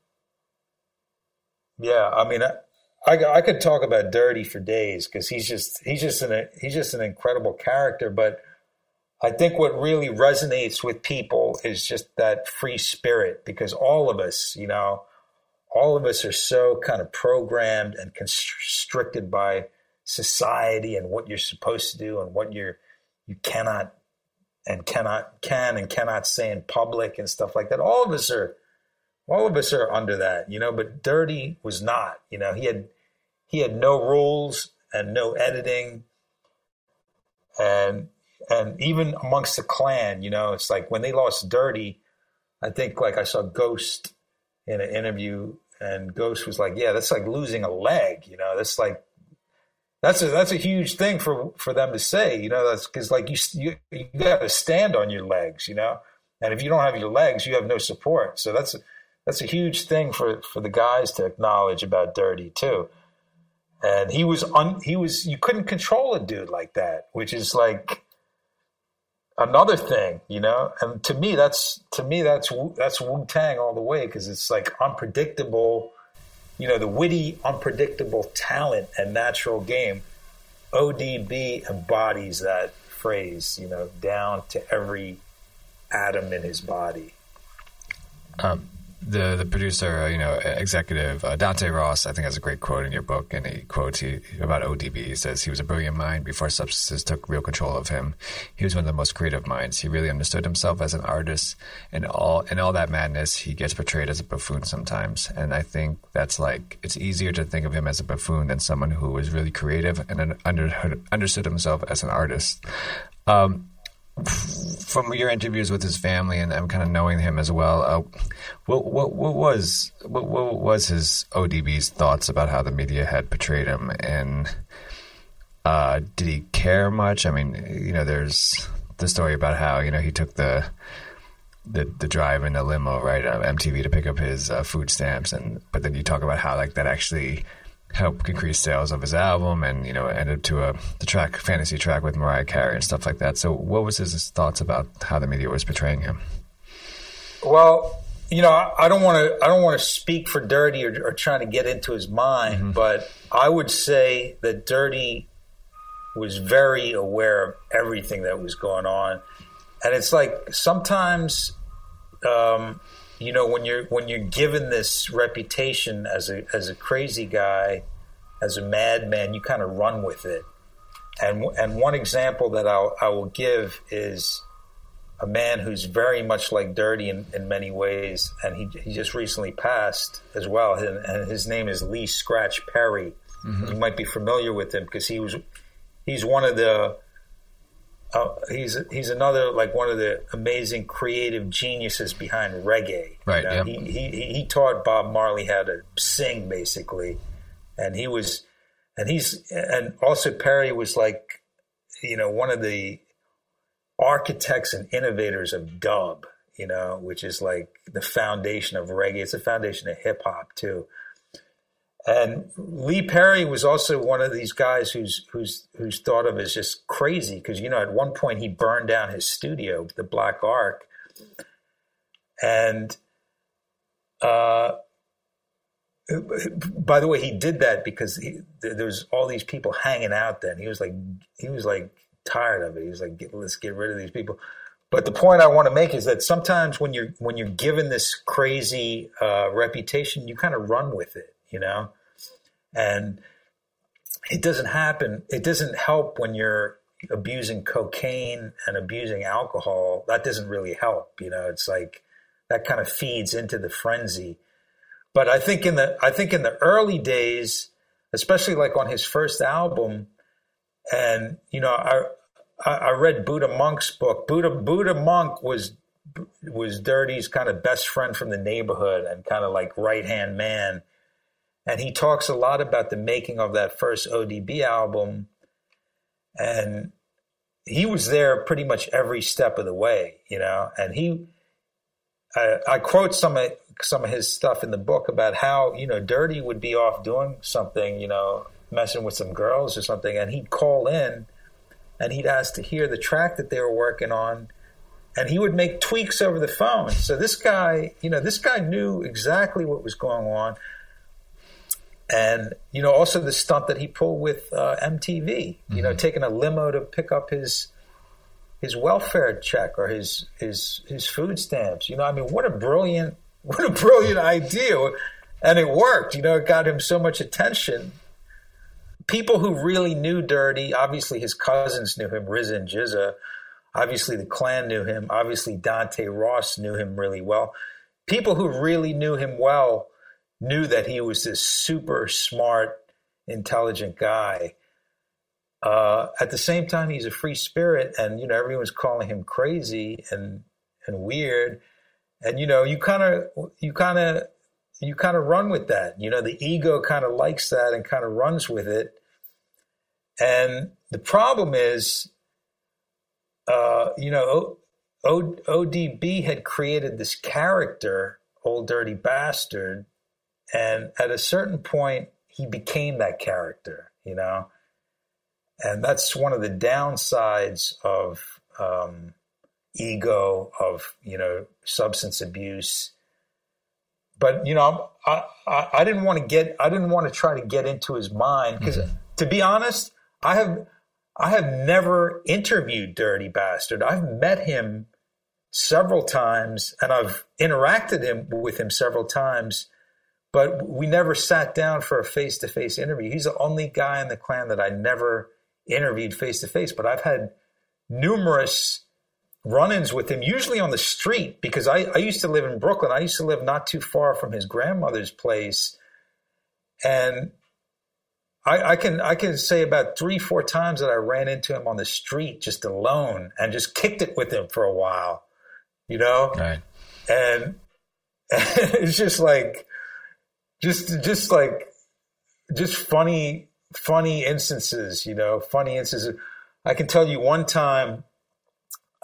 yeah, I mean, I, I, I could talk about Dirty for days because he's just he's just an he's just an incredible character, but. I think what really resonates with people is just that free spirit because all of us, you know, all of us are so kind of programmed and constricted by society and what you're supposed to do and what you're you cannot and cannot can and cannot say in public and stuff like that. All of us are all of us are under that, you know, but Dirty was not. You know, he had he had no rules and no editing and and even amongst the clan, you know, it's like when they lost Dirty, I think like I saw Ghost in an interview and Ghost was like, "Yeah, that's like losing a leg. You know, that's like that's a that's a huge thing for for them to say. You know, that's because like you you, you got to stand on your legs. You know, and if you don't have your legs, you have no support. So that's that's a huge thing for for the guys to acknowledge about Dirty too. And he was un, he was you couldn't control a dude like that, which is like another thing, you know. And to me, that's to me that's that's Wu Tang all the way because it's like unpredictable you know, the witty, unpredictable talent and natural game. ODB embodies that phrase, you know, down to every atom in his body. Um, the the producer, you know, executive uh, Dante Ross, I think has a great quote in your book, and he quotes he, about ODB. He says he was a brilliant mind before substances took real control of him. He was one of the most creative minds. He really understood himself as an artist, and all in all that madness, he gets portrayed as a buffoon sometimes. And I think that's like it's easier to think of him as a buffoon than someone who was really creative and under, understood himself as an artist. Um, from your interviews with his family and, and kind of knowing him as well, uh, what, what, what was what, what, was his ODB's thoughts about how the media had portrayed him, and uh, did he care much? I mean, you know, there's the story about how you know he took the the the drive in the limo, right, uh, MTV to pick up his uh, food stamps, and but then you talk about how like that actually help increase sales of his album and you know ended to a the track fantasy track with Mariah Carey and stuff like that. So what was his thoughts about how the media was portraying him? Well, you know, I don't want to I don't want to speak for Dirty or, or, trying to get into his mind, mm-hmm. but I would say that Dirty was very aware of everything that was going on, and it's like sometimes. Um, you know when you're when you're given this reputation as a as a crazy guy, as a madman, you kind of run with it. And and one example that I'll, I will give is a man who's very much like Dirty in, in many ways, and he he just recently passed as well. And, and his name is Lee Scratch Perry. Mm-hmm. You might be familiar with him because he was he's one of the uh, he's he's another like one of the amazing creative geniuses behind reggae. Right. You know? he, he he taught Bob Marley how to sing basically, and he was, and he's and also Perry was like, you know, one of the architects and innovators of dub. You know, which is like the foundation of reggae. It's the foundation of hip hop too. And Lee Perry was also one of these guys who's who's who's thought of as just crazy because you know at one point he burned down his studio, the Black Ark, and uh, by the way, he did that because he, there was all these people hanging out. Then he was like he was like tired of it. He was like, let's get rid of these people. But the point I want to make is that sometimes when you're when you're given this crazy uh, reputation, you kind of run with it you know? And it doesn't happen. It doesn't help when you're abusing cocaine and abusing alcohol. That doesn't really help, you know? It's like that kind of feeds into the frenzy. But I think in the I think in the early days, especially like on his first album, and you know, I I read Buddha Monk's book. Buddha Buddha Monk was was Dirty's kind of best friend from the neighborhood and kind of like right hand man. And he talks a lot about the making of that first ODB album. And he was there pretty much every step of the way, you know. And he, I, I quote some of some of his stuff in the book about how you know Dirty would be off doing something, you know, messing with some girls or something, and he'd call in, and he'd ask to hear the track that they were working on, and he would make tweaks over the phone. So this guy, you know, this guy knew exactly what was going on and you know also the stunt that he pulled with uh, MTV, mm-hmm. you know, mm-hmm. taking a limo to pick up his his welfare check or his his his food stamps. You know, I mean, what a brilliant what a brilliant idea, and it worked. You know, it got him so much attention. People who really knew Dirty, obviously his cousins knew him, RZA and GZA. Obviously, the clan knew him. Obviously, Dante Ross knew him really well. People who really knew him well knew that he was this super smart, intelligent guy. Uh, at the same time, he's a free spirit, and you know everyone's calling him crazy and and weird, and you know you kind of you kind of you kind of run with that. You know the ego kind of likes that and kind of runs with it. And the problem is, uh, you know, o- ODB had created this character, Old Dirty Bastard, and at a certain point, he became that character, you know? And that's one of the downsides of um, ego, of, you know, substance abuse. But, you know, I, I, I didn't want to get, I didn't want to try to get into his mind because, mm-hmm. to be honest, I have, I have never interviewed Dirty Bastard. I've met him several times and I've interacted him with him several times but we never sat down for a face to face interview. He's the only guy in the clan that I never interviewed face to face, but I've had numerous run ins with him, usually on the street, because I, I used to live in Brooklyn. I used to live not too far from his grandmother's place. And I, I, can I can say about three, four times that I ran into him on the street just alone and just kicked it with him for a while, you know? Right. And, and it's just like just just like just funny funny instances, you know, funny instances. I can tell you one time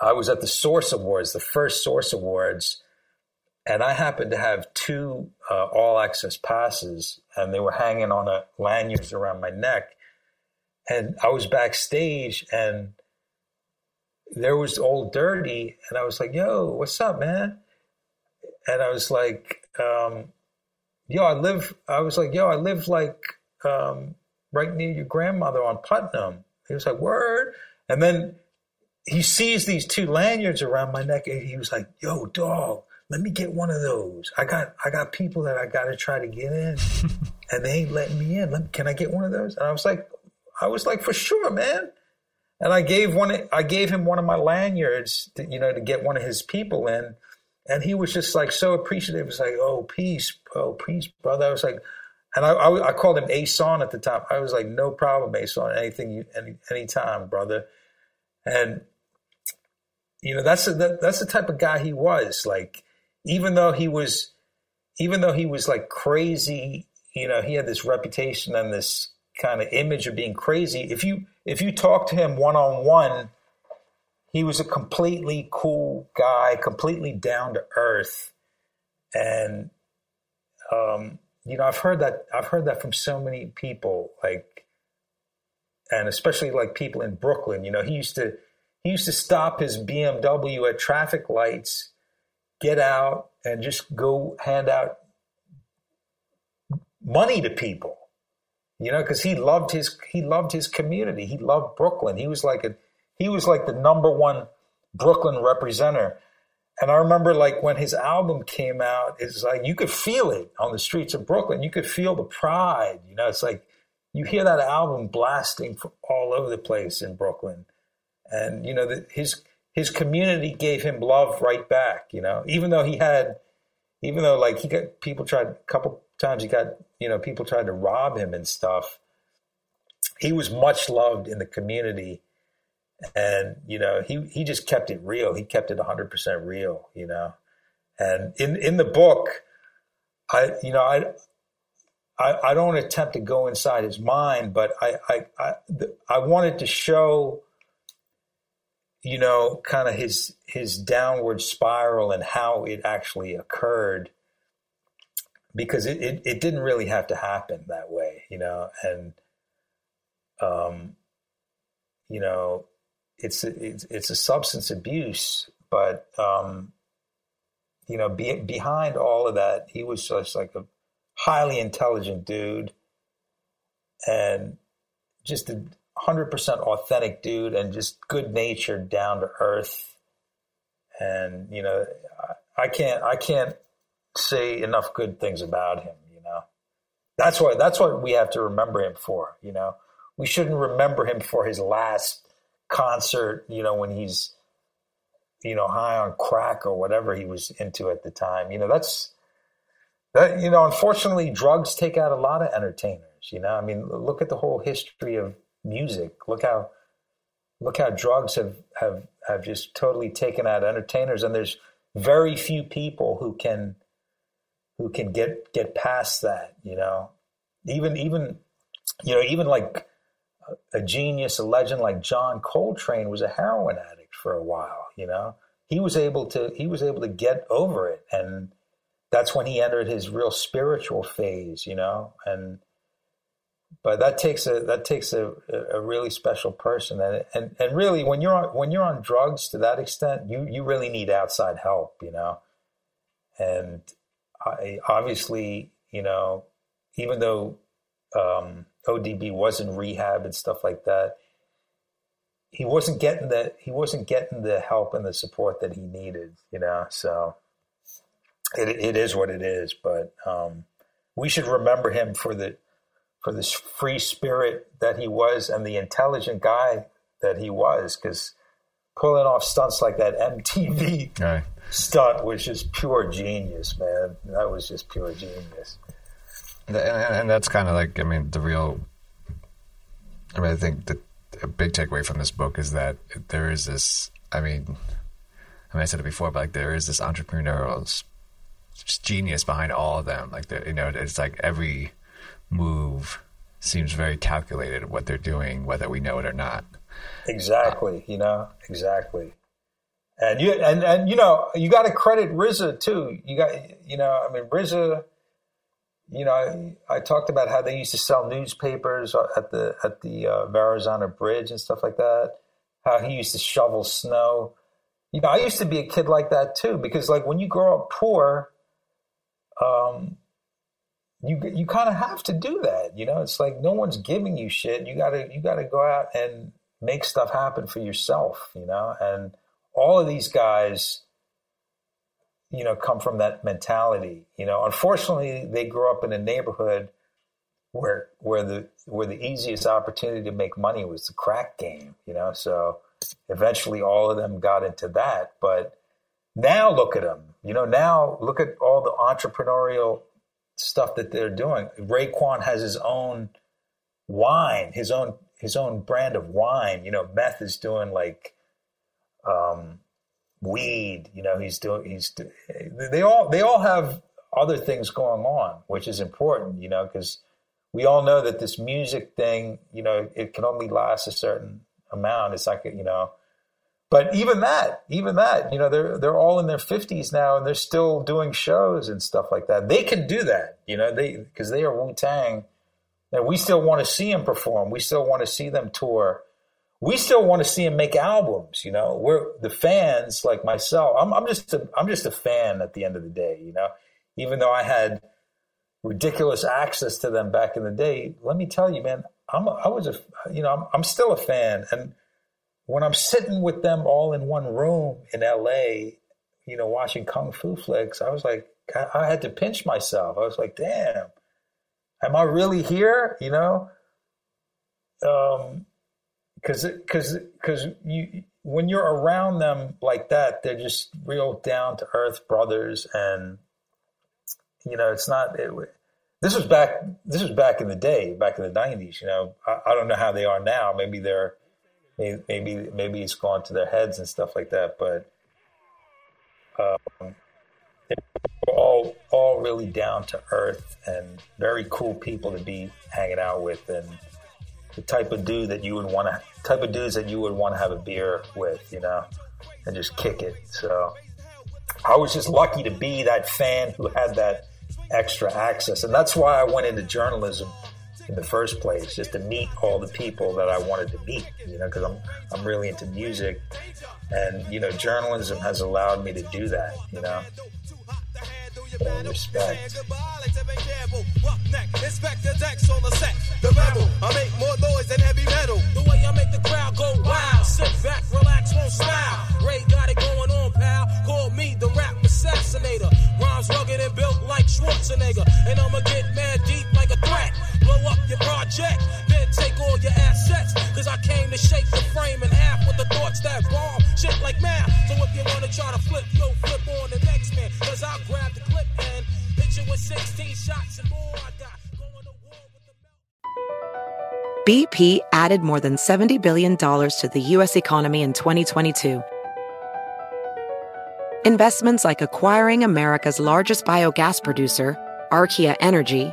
I was at the Source Awards, the first Source Awards, and I happened to have two uh, all access passes, and they were hanging on a lanyards around my neck. And I was backstage, and there was Old Dirty, and I was like, "Yo, what's up, man?" And I was like, um, yo, I live, I was like, yo, I live like um, right near your grandmother on Putnam. He was like, word. And then he sees these two lanyards around my neck and he was like, yo, dog, let me get one of those. I got, I got people that I got to try to get in and they ain't letting me in. Let, can I get one of those? And I was like, I was like, for sure, man. And I gave one, I gave him one of my lanyards, to, you know, to get one of his people in. And he was just like so appreciative. It was like, oh, peace, oh, peace, brother. I was like, and I, I, I called him Ason at the time. I was like, no problem, Ason. Anything, you, any, anytime, brother. And you know, that's a, that, that's the type of guy he was. Like, even though he was, even though he was like crazy, you know, he had this reputation and this kind of image of being crazy. If you if you talk to him one on one, he was a completely cool guy, completely down to earth, and um, you know, I've heard that I've heard that from so many people, like, and especially like people in Brooklyn. You know, he used to he used to stop his BMW at traffic lights, get out, and just go hand out money to people. You know, because he loved his he loved his community. He loved Brooklyn. He was like a he was like the number one Brooklyn representative. And I remember like when his album came out, it's like you could feel it on the streets of Brooklyn. You could feel the pride. You know, it's like you hear that album blasting all over the place in Brooklyn. And, you know, the, his his community gave him love right back, you know, even though he had, even though like he got people tried a couple times, he got, you know, people tried to rob him and stuff. He was much loved in the community and you know he he just kept it real. He kept it 100% real you know. And in in the book i you know i I, I don't attempt to go inside his mind, but I, I, I, I wanted to show, you know, kind of his his downward spiral and how it actually occurred, because it, it, it didn't really have to happen that way, you know, and um, you know, it's it's, it's a substance abuse, but um, you know, be, behind all of that, he was just like a highly intelligent dude, and just a hundred percent authentic dude, and just good natured, down to earth, and you know, I, I can't I can't say enough good things about him. You know, that's what that's what we have to remember him for. You know, we shouldn't remember him for his last concert, you know, when he's, you know, high on crack or whatever he was into at the time. You know, that's that, you know, unfortunately, drugs take out a lot of entertainers. You know, I mean, look at the whole history of music. Look how, look how drugs have have have just totally taken out entertainers, and there's very few people who can who can get get past that. You know, even even you know even like a genius, a legend like John Coltrane was a heroin addict for a while. You know, he was able to he was able to get over it, and that's when he entered his real spiritual phase. You know, and but that takes a that takes a, a really special person, and and and really when you're on when you're on drugs to that extent, you you really need outside help. You know, and I obviously you know even though um, ODB was in rehab and stuff like that, he wasn't getting the he wasn't getting the help and the support that he needed. You know, so it it is what it is. But um, we should remember him for the for this free spirit that he was and the intelligent guy that he was, because pulling off stunts like that MTV right. stunt was just pure genius, man. That was just pure genius and, and that's kind of like I mean the real. I mean, I think that a big takeaway from this book is that there is this. I mean, I mean, I said it before, but like there is this entrepreneurial genius behind all of them. Like, you know, it's like every move seems very calculated what they're doing, whether we know it or not. Exactly. You know, exactly. And you and and you know, you got to credit RZA too. You got you know, I mean, RZA you know, I, I, talked about how they used to sell newspapers at the at the uh, Verrazano Bridge and stuff like that. How he used to shovel snow. You know, I used to be a kid like that too because, like, when you grow up poor, um, you you kind of have to do that. You know, it's like no one's giving you shit. You gotta you gotta go out and make stuff happen for yourself. You know, and all of these guys you know, come from that mentality. You know, unfortunately, they grew up in a neighborhood where where the where the easiest opportunity to make money was the crack game. You know, so eventually all of them got into that. But now look at them. You know, now look at all the entrepreneurial stuff that they're doing. Raekwon has his own wine, his own his own brand of wine. You know, Meth is doing like um, weed. You know, he's doing. He's they all they all have other things going on, which is important. You know, because we all know that this music thing, you know, it can only last a certain amount. It's like you know, but even that, even that, you know, they're they're all in their fifties now, and they're still doing shows and stuff like that. They can do that, you know, they because they are Wu Tang, and we still want to see them perform. We still want to see them tour we still want to see him make albums. You know, we're the fans like myself. I'm, I'm just a, I'm just a fan at the end of the day. You know, even though I had ridiculous access to them back in the day, let me tell you, man, I'm a, I was a you know I'm, I'm still a fan, and when I'm sitting with them all in one room in L.A., you know, watching kung fu flicks, I was like, I, I had to pinch myself. I was like, damn, am I really here? You know. Um, because because because you when you're around them like that, they're just real down to earth brothers, and you know it's not. It, this was back. This was back in the day, back in the nineties. You know, I, I, don't know how they are now. Maybe they're maybe maybe it's gone to their heads and stuff like that. But um, they're all all really down to earth and very cool people to be hanging out with, and the type of dude that you would want to type of dudes that you would want to have a beer with, you know, and just kick it. So I was just lucky to be that fan who had that extra access, and that's why I went into journalism in the first place, just to meet all the people that I wanted to meet, you know, because I'm I'm really into music, and you know, journalism has allowed me to do that, you know respect. The decks on the sex, the rebel, I make more noise than heavy metal. The way I make the crowd go wild. Sit back, relax, won't smile. Ray got it going on, pal. Call me the rap assassinator. Rhymes rugged and built like Schwarzenegger. And I'ma get mad deep like a threat. Blow up your project, then take all your assets. Cause I came to shake the frame in half with the thoughts that bomb shit like math. So if you wanna try to flip, yo, flip on the next man. Cause I'll grab the clip and hit you with 16 shots and more. I got BP added more than $70 billion to the U.S. economy in 2022. Investments like acquiring America's largest biogas producer, Archaea Energy,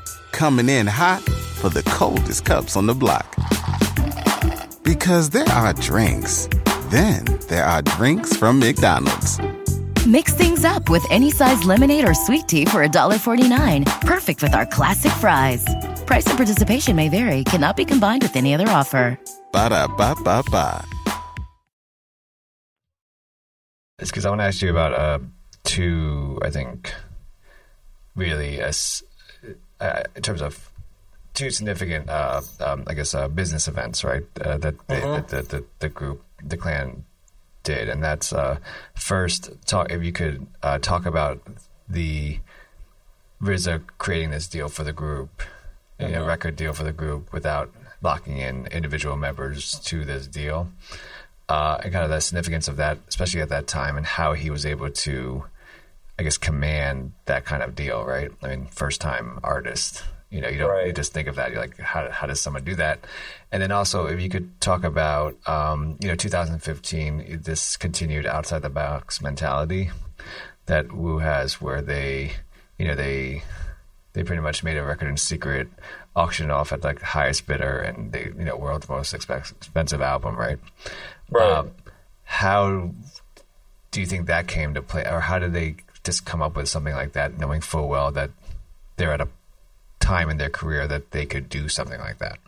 Coming in hot for the coldest cups on the block. Because there are drinks. Then there are drinks from McDonald's. Mix things up with any size lemonade or sweet tea for $1.49. Perfect with our classic fries. Price and participation may vary, cannot be combined with any other offer. Ba da ba ba ba. It's because I want to ask you about uh, two, I think, really, as uh, in terms of two significant, uh, um, I guess, uh, business events, right? Uh, that, they, that the, the, the group, the clan, did, and that's uh, first talk. If you could uh, talk about the RZA creating this deal for the group, you know, record deal for the group without locking in individual members to this deal, uh, and kind of the significance of that, especially at that time, and how he was able to, I guess, command that kind of deal. Right? I mean, first time artist. You know, you don't Right. you just think of that. You're like, how, how does someone do that? And then also, if you could talk about, um, you know, 2015, this continued outside the box mentality that Wu has, where they, you know, they they pretty much made a record in secret, auctioned off at like the highest bidder, and they, you know, world's most expensive album, right? Right. Um, how do you think that came to play, or how did they just come up with something like that, knowing full well that they're at a time in their career that they could do something like that?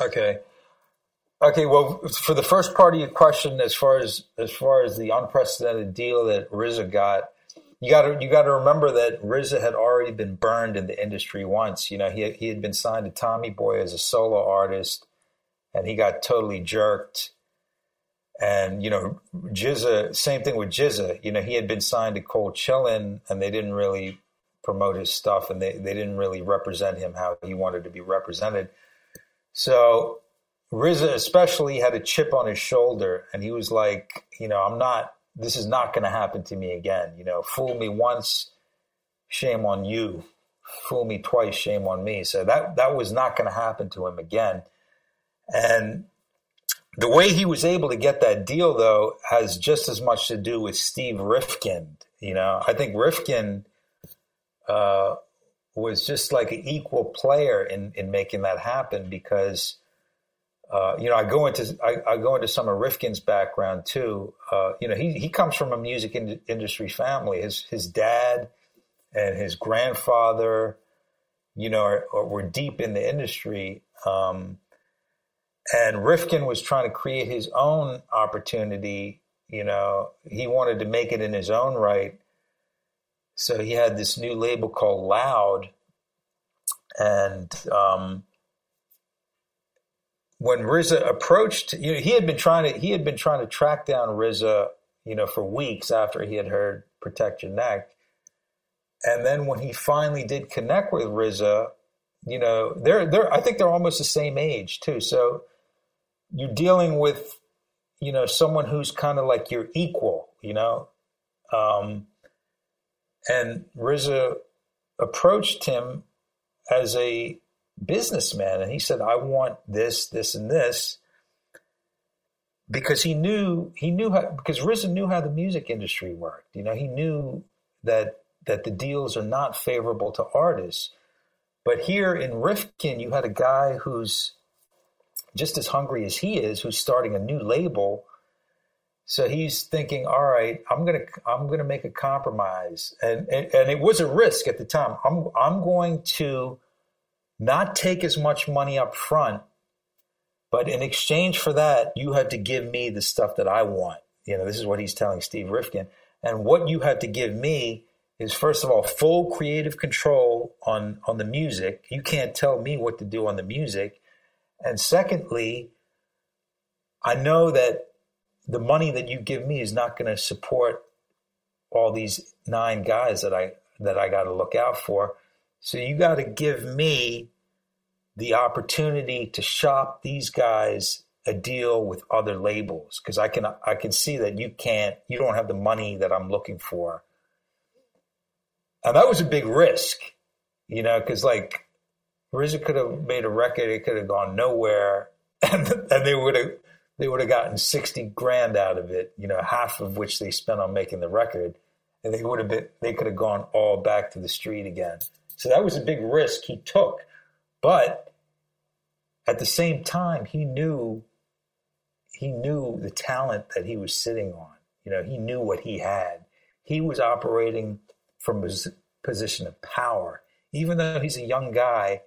Okay. Okay. Well, for the first part of your question, as far as as far as the unprecedented deal that RZA got, you got to you got to remember that RZA had already been burned in the industry once. You know, he he had been signed to Tommy Boy as a solo artist, and he got totally jerked. And you know, GZA, same thing with GZA. You know, he had been signed to Cold Chillin', and they didn't really promote his stuff, and they they didn't really represent him how he wanted to be represented. So RZA especially had a chip on his shoulder, and he was like, you know, I'm not. This is not going to happen to me again. You know, fool me once, shame on you. Fool me twice, shame on me. So that that was not going to happen to him again. And the way he was able to get that deal, though, has just as much to do with Steve Rifkin. You know, I think Rifkin uh, was just like an equal player in in making that happen because uh, you know I go into I, I go into some of Rifkin's background too. Uh, you know, he he comes from a music in, industry family. His his dad and his grandfather, you know, are, are, were deep in the industry. Um, and Rifkin was trying to create his own opportunity. You know, he wanted to make it in his own right. So he had this new label called Loud, and um, when RZA approached, you know, he had been trying to he had been trying to track down RZA, you know, for weeks after he had heard "Protect Your Neck," and then when he finally did connect with RZA, you know, they're they're I think they're almost the same age too. So you're dealing with, you know, someone who's kind of like your equal, you know. Um, and RZA approached him as a businessman, and he said, "I want this, this, and this," because he knew he knew how because RZA knew how the music industry worked. You know, he knew that that the deals are not favorable to artists. But here in Rifkin, you had a guy who's just as hungry as he is, who's starting a new label. So he's thinking, all right, I'm gonna I'm gonna make a compromise, and and, and it was a risk at the time. I'm I'm going to not take as much money up front, but in exchange for that, you have to give me the stuff that I want. You know, this is what he's telling Steve Rifkin, and what you have to give me is first of all full creative control on on the music. You can't tell me what to do on the music, and secondly, I know that the money that you give me is not going to support all these nine guys that I that I got to look out for. So you got to give me the opportunity to shop these guys a deal with other labels because I can I can see that you can't you don't have the money that I'm looking for. And that was a big risk, you know, because like RZA could have made a record, it could have gone nowhere, and, and they would have they would have gotten sixty grand out of it, you know, half of which they spent on making the record, and they would have been they could have gone all back to the street again. So that was a big risk he took, but at the same time, he knew he knew the talent that he was sitting on. You know, he knew what he had. He was operating from his position of power. Even though he's a young guy,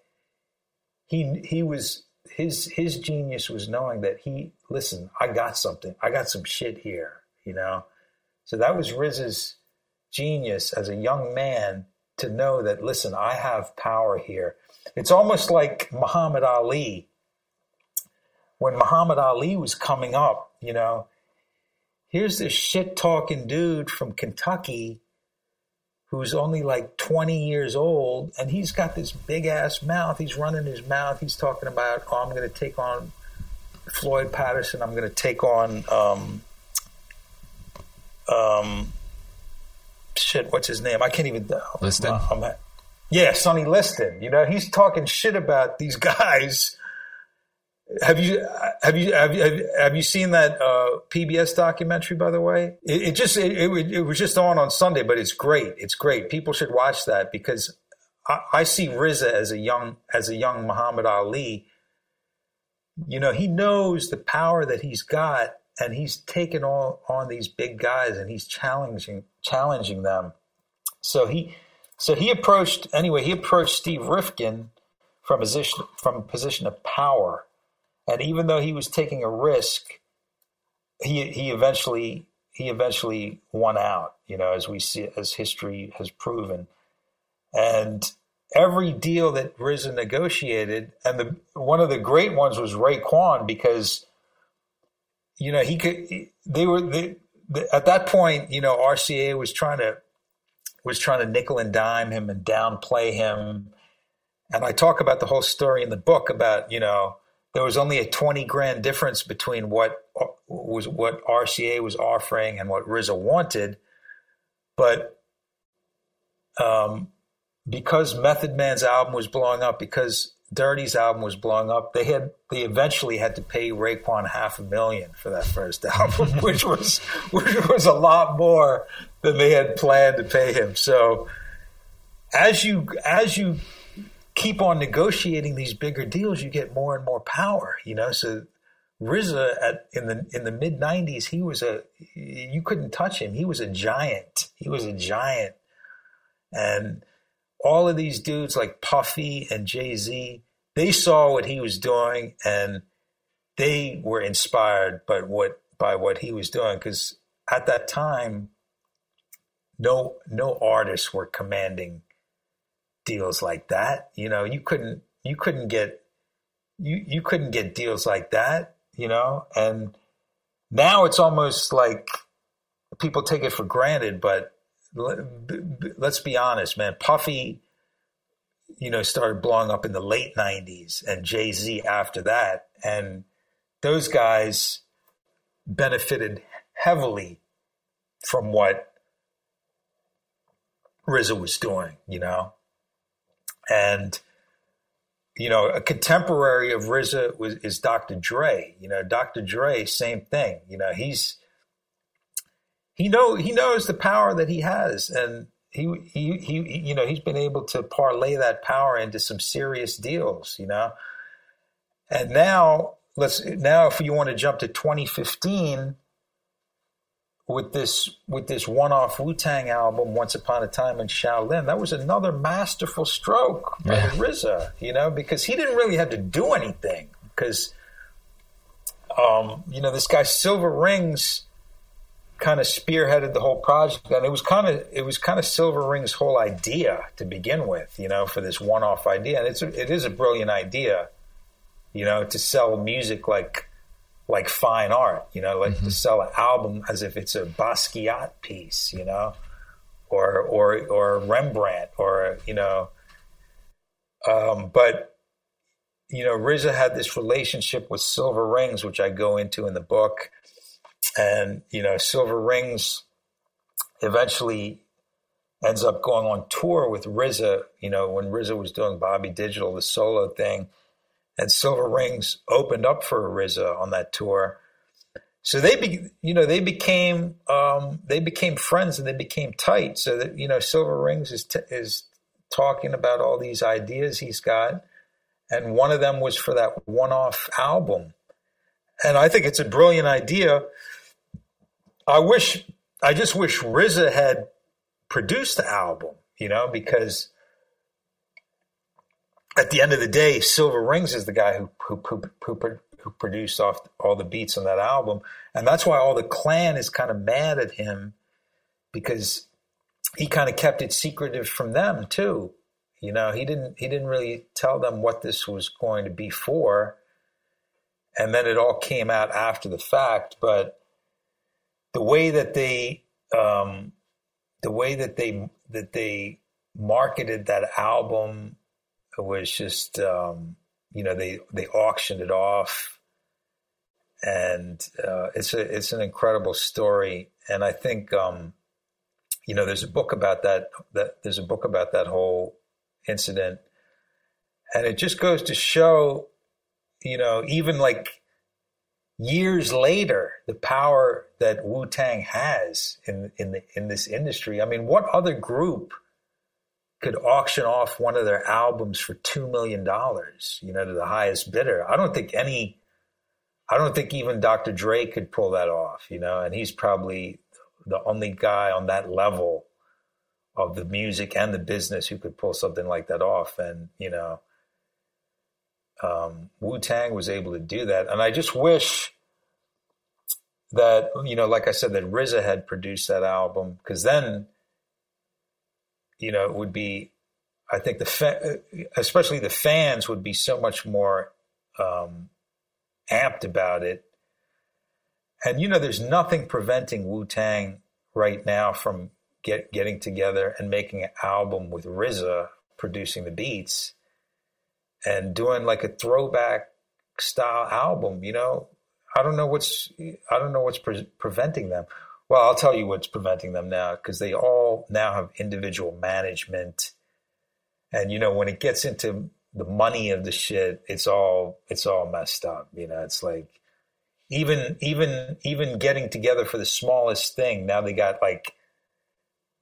he he was his his genius was knowing that he listen, I got something. I got some shit here, you know. So that was RZA's genius as a young man to know that listen, I have power here. It's almost like Muhammad Ali when Muhammad Ali was coming up, you know, here's this shit talking dude from Kentucky who's only like 20 years old and he's got this big ass mouth. He's running his mouth. He's talking about, oh, I'm going to take on Floyd Patterson. I'm going to take on, um, um, shit, what's his name? I can't even. Liston? I'm, I'm, yeah, Sonny Liston. You know, he's talking shit about these guys have you have you have you have you seen that uh, PBS documentary? By the way, it, it just it, it, it, was just on on Sunday, but it's great. It's great. People should watch that because I, I see RZA as a young as a young Muhammad Ali. You know, he knows the power that he's got, and he's taken all on these big guys, and he's challenging challenging them. So he so he approached anyway. He approached Steve Rifkin from position from a position of power and even though he was taking a risk, he he eventually he eventually won out. You know, as we see as history has proven, and every deal that RZA negotiated, and the one of the great ones was Raekwon because you know he could they were they, at that point you know RCA was trying to was trying to nickel and dime him and downplay him, and I talk about the whole story in the book about you know there was only a 20 grand difference between what was what RCA was offering and what RZA wanted. But um, because Method Man's album was blowing up, because Dirty's album was blowing up, they had they eventually had to pay Raekwon half a million for that first album, which was which was a lot more than they had planned to pay him. So as you as you keep on negotiating these bigger deals, you get more and more power. You know, so RZA at, in the in the mid '90s, he was a you couldn't touch him. He was a giant. He was a giant, and all of these dudes like Puffy and Jay Z, they saw what he was doing, and they were inspired by what by what he was doing because at that time, no no artists were commanding deals like that. You know, you couldn't you couldn't get you you couldn't get deals like that, you know? And now it's almost like people take it for granted, but let's be honest, man. Puffy you know started blowing up in the late 90s and Jay-Z after that and those guys benefited heavily from what RZA was doing, you know. And you know, a contemporary of RZA was is Dr. Dre. You know, Dr. Dre, same thing. You know, he's he know he knows the power that he has, and he he he you know he's been able to parlay that power into some serious deals. You know, and now let's now if you want to jump to 2015 with this with this one-off Wu-Tang album, Once Upon a Time in Shaolin, that was another masterful stroke by yeah. RZA, you know, because he didn't really have to do anything because, um, you know, this guy Cilvaringz kind of spearheaded the whole project, and it was kind of it was kind of Cilvaringz' whole idea to begin with, you know, for this one-off idea, and it's a, it is a brilliant idea, you know, to sell music like like fine art, you know, like mm-hmm. to sell an album as if it's a Basquiat piece, you know, or or or Rembrandt, or you know. Um, but you know, RZA had this relationship with Cilvaringz, which I go into in the book. And, you know, Cilvaringz eventually ends up going on tour with RZA, you know, when RZA was doing Bobby Digital, the solo thing. And Cilvaringz opened up for RZA on that tour. So they, be, you know, they became um, they became friends and they became tight. So that you know, Cilvaringz is t- is talking about all these ideas he's got, and one of them was for that one-off album. And I think it's a brilliant idea. I wish, I just wish RZA had produced the album, you know, because at the end of the day, Cilvaringz is the guy who who who, who, who produced off all the beats on that album, and that's why all the clan is kind of mad at him because he kind of kept it secretive from them too. You know, he didn't he didn't really tell them what this was going to be for, and then it all came out after the fact. But the way that they um, the way that they that they marketed that album was just um, you know they they auctioned it off and uh, it's a it's an incredible story. And I think um, you know there's a book about that that there's a book about that whole incident, and it just goes to show, you know, even like years later, the power that Wu Tang has in in the in this industry. I mean, what other group? Could auction off one of their albums for two million dollars, you know, to the highest bidder. I don't think any I don't think even Dr. Dre could pull that off, you know, and he's probably the only guy on that level of the music and the business who could pull something like that off. And, you know, um, Wu Tang was able to do that. And I just wish that, you know, like I said, that RZA had produced that album because then, you know, it would be, I think the, fa- especially the fans would be so much more, um, amped about it. And you know, there's nothing preventing Wu Tang right now from get, getting together and making an album with RZA producing the beats and doing like a throwback style album. You know, I don't know what's I don't know what's pre- preventing them. Well, I'll tell you what's preventing them now because they all now have individual management. And you know, when it gets into the money of the shit, it's all it's all messed up. You know, it's like even even even getting together for the smallest thing. Now they got like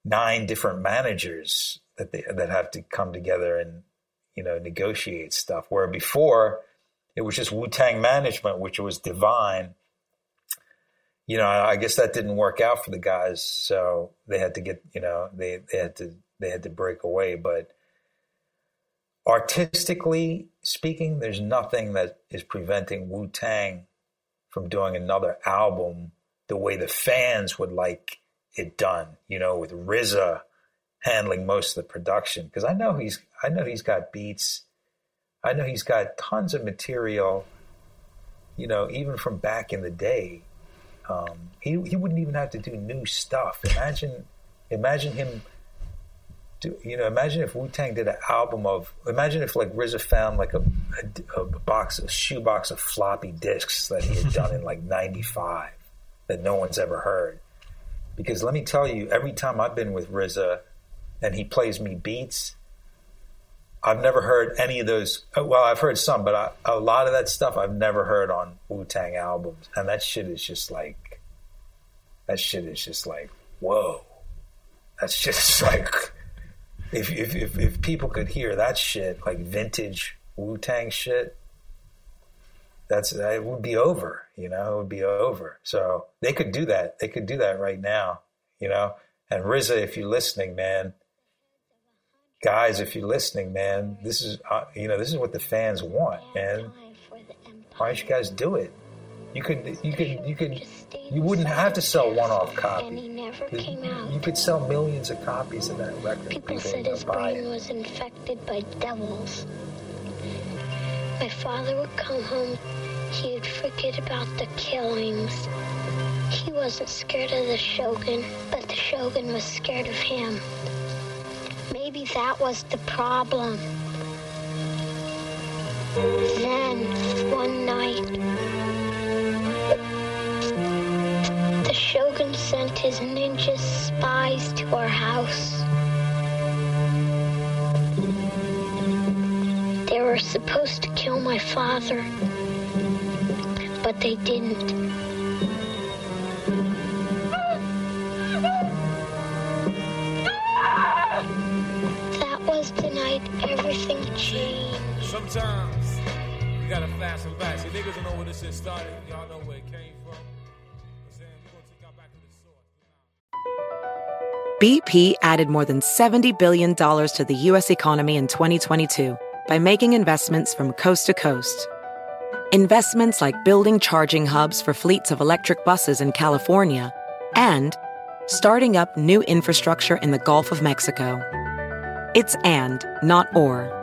nine different managers that they that have to come together and you know negotiate stuff. Where before it was just Wu Tang management, which was divine. You know, I guess that didn't work out for the guys, so they had to get you know they they had to they had to break away, but artistically speaking, there's nothing that is preventing Wu Tang from doing another album the way the fans would like it done. You know, with RZA handling most of the production because I know he's I know he's got beats. I know he's got tons of material. You know, even from back in the day, um, he he wouldn't even have to do new stuff. Imagine, imagine him you know, imagine if Wu Tang did an album of, imagine if like RZA found like a, a, a box, a shoebox of floppy disks that he had done in like 95 that no one's ever heard. Because let me tell you, every time I've been with RZA and he plays me beats, I've never heard any of those. Uh, well, I've heard some, but I, a lot of that stuff I've never heard on Wu Tang albums. And that shit is just like, that shit is just like, whoa. That's just like, if, if, if, if people could hear that shit, like vintage Wu Tang shit, that's it would be over. You know, it would be over. So they could do that. They could do that right now. You know, and RZA, if you're listening, man, guys, if you're listening, man, this is uh, you know this is what the fans want, man. Why don't you guys do it? You could, you could, you could, you wouldn't have to sell one-off copies. You could sell millions of copies of that record. People, People said his brain was infected by devils. My father would come home. He'd forget about the killings. He wasn't scared of the Shogun, but the Shogun was scared of him. Maybe that was the problem. Then, one night, the Shogun sent his ninja spies to our house. They were supposed to kill my father, but they didn't. Sometimes you gotta fast and back. See, niggas don't know where this shit started. Y'all know where it came from. Saying we're gonna take back to the source. BP added more than $70 billion to the U.S. economy in 2022 by making investments from coast to coast. Investments like building charging hubs for fleets of electric buses in California and starting up new infrastructure in the Gulf of Mexico. It's and, not or.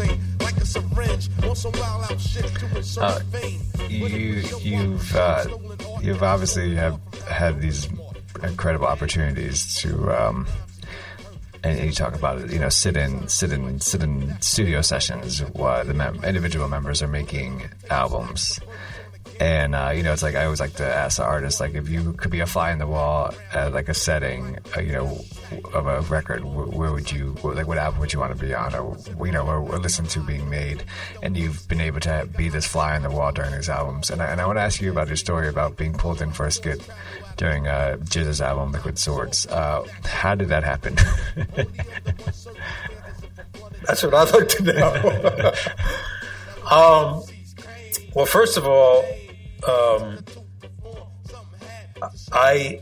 on a murder scene. Like a syringe on some wild out shit to insert Uh, vein. you you've uh, you've obviously have had these incredible opportunities to um, and you talk about it you know sit in sit in sit in studio sessions while the mem- individual members are making albums and uh, you know it's like I always like to ask the artist like if you could be a fly in the wall at like a setting uh, you know of a record wh- where would you like what album would you want to be on or you know or, or listen to being made? And you've been able to be this fly in the wall during these albums. And I, and I want to ask you about your story about being pulled in for a skit during uh, GZA's album Liquid Swords. Uh, how did that happen? That's what I'd like to know. um, well, first of all, um, I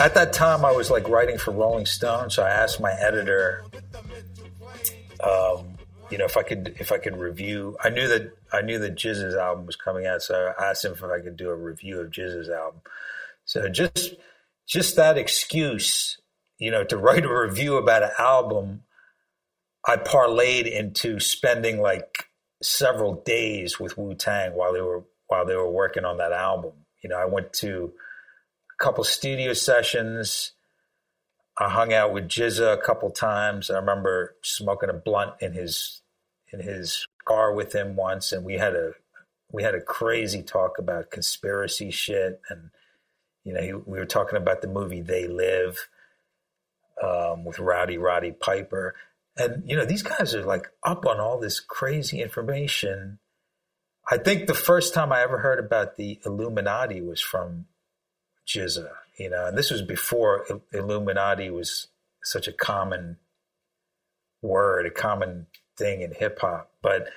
at that time I was like writing for Rolling Stone, so I asked my editor, um, you know, if I could if I could review. I knew that I knew that GZA's album was coming out, so I asked him if I could do a review of GZA's album. So just just that excuse, you know, to write a review about an album I parlayed into spending like several days with Wu Tang while they were while they were working on that album. You know, I went to a couple studio sessions. I hung out with GZA a couple times. I remember smoking a blunt in his in his car with him once, and we had a we had a crazy talk about conspiracy shit, and you know, he, we were talking about the movie They Live um, with Rowdy Roddy Piper. And, you know, these guys are like up on all this crazy information. I think the first time I ever heard about the Illuminati was from GZA, you know, and this was before Illuminati was such a common word, a common thing in hip hop. But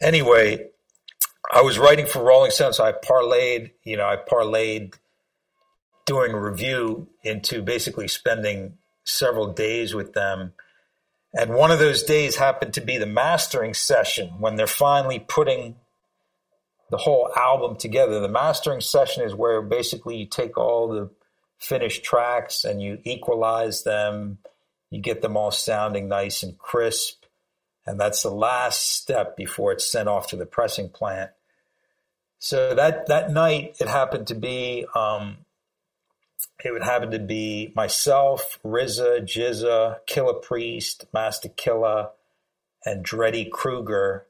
anyway, I was writing for Rolling Stone, so I parlayed, you know, I parlayed doing a review into basically spending several days with them. And one of those days happened to be the mastering session when they're finally putting the whole album together. The mastering session is where basically you take all the finished tracks and you equalize them, you get them all sounding nice and crisp. And that's the last step before it's sent off to the pressing plant. So that, that night, it happened to be um, it would happen to be myself, RZA, GZA, Killah Priest, Masta Killa, and Dreddy Kruger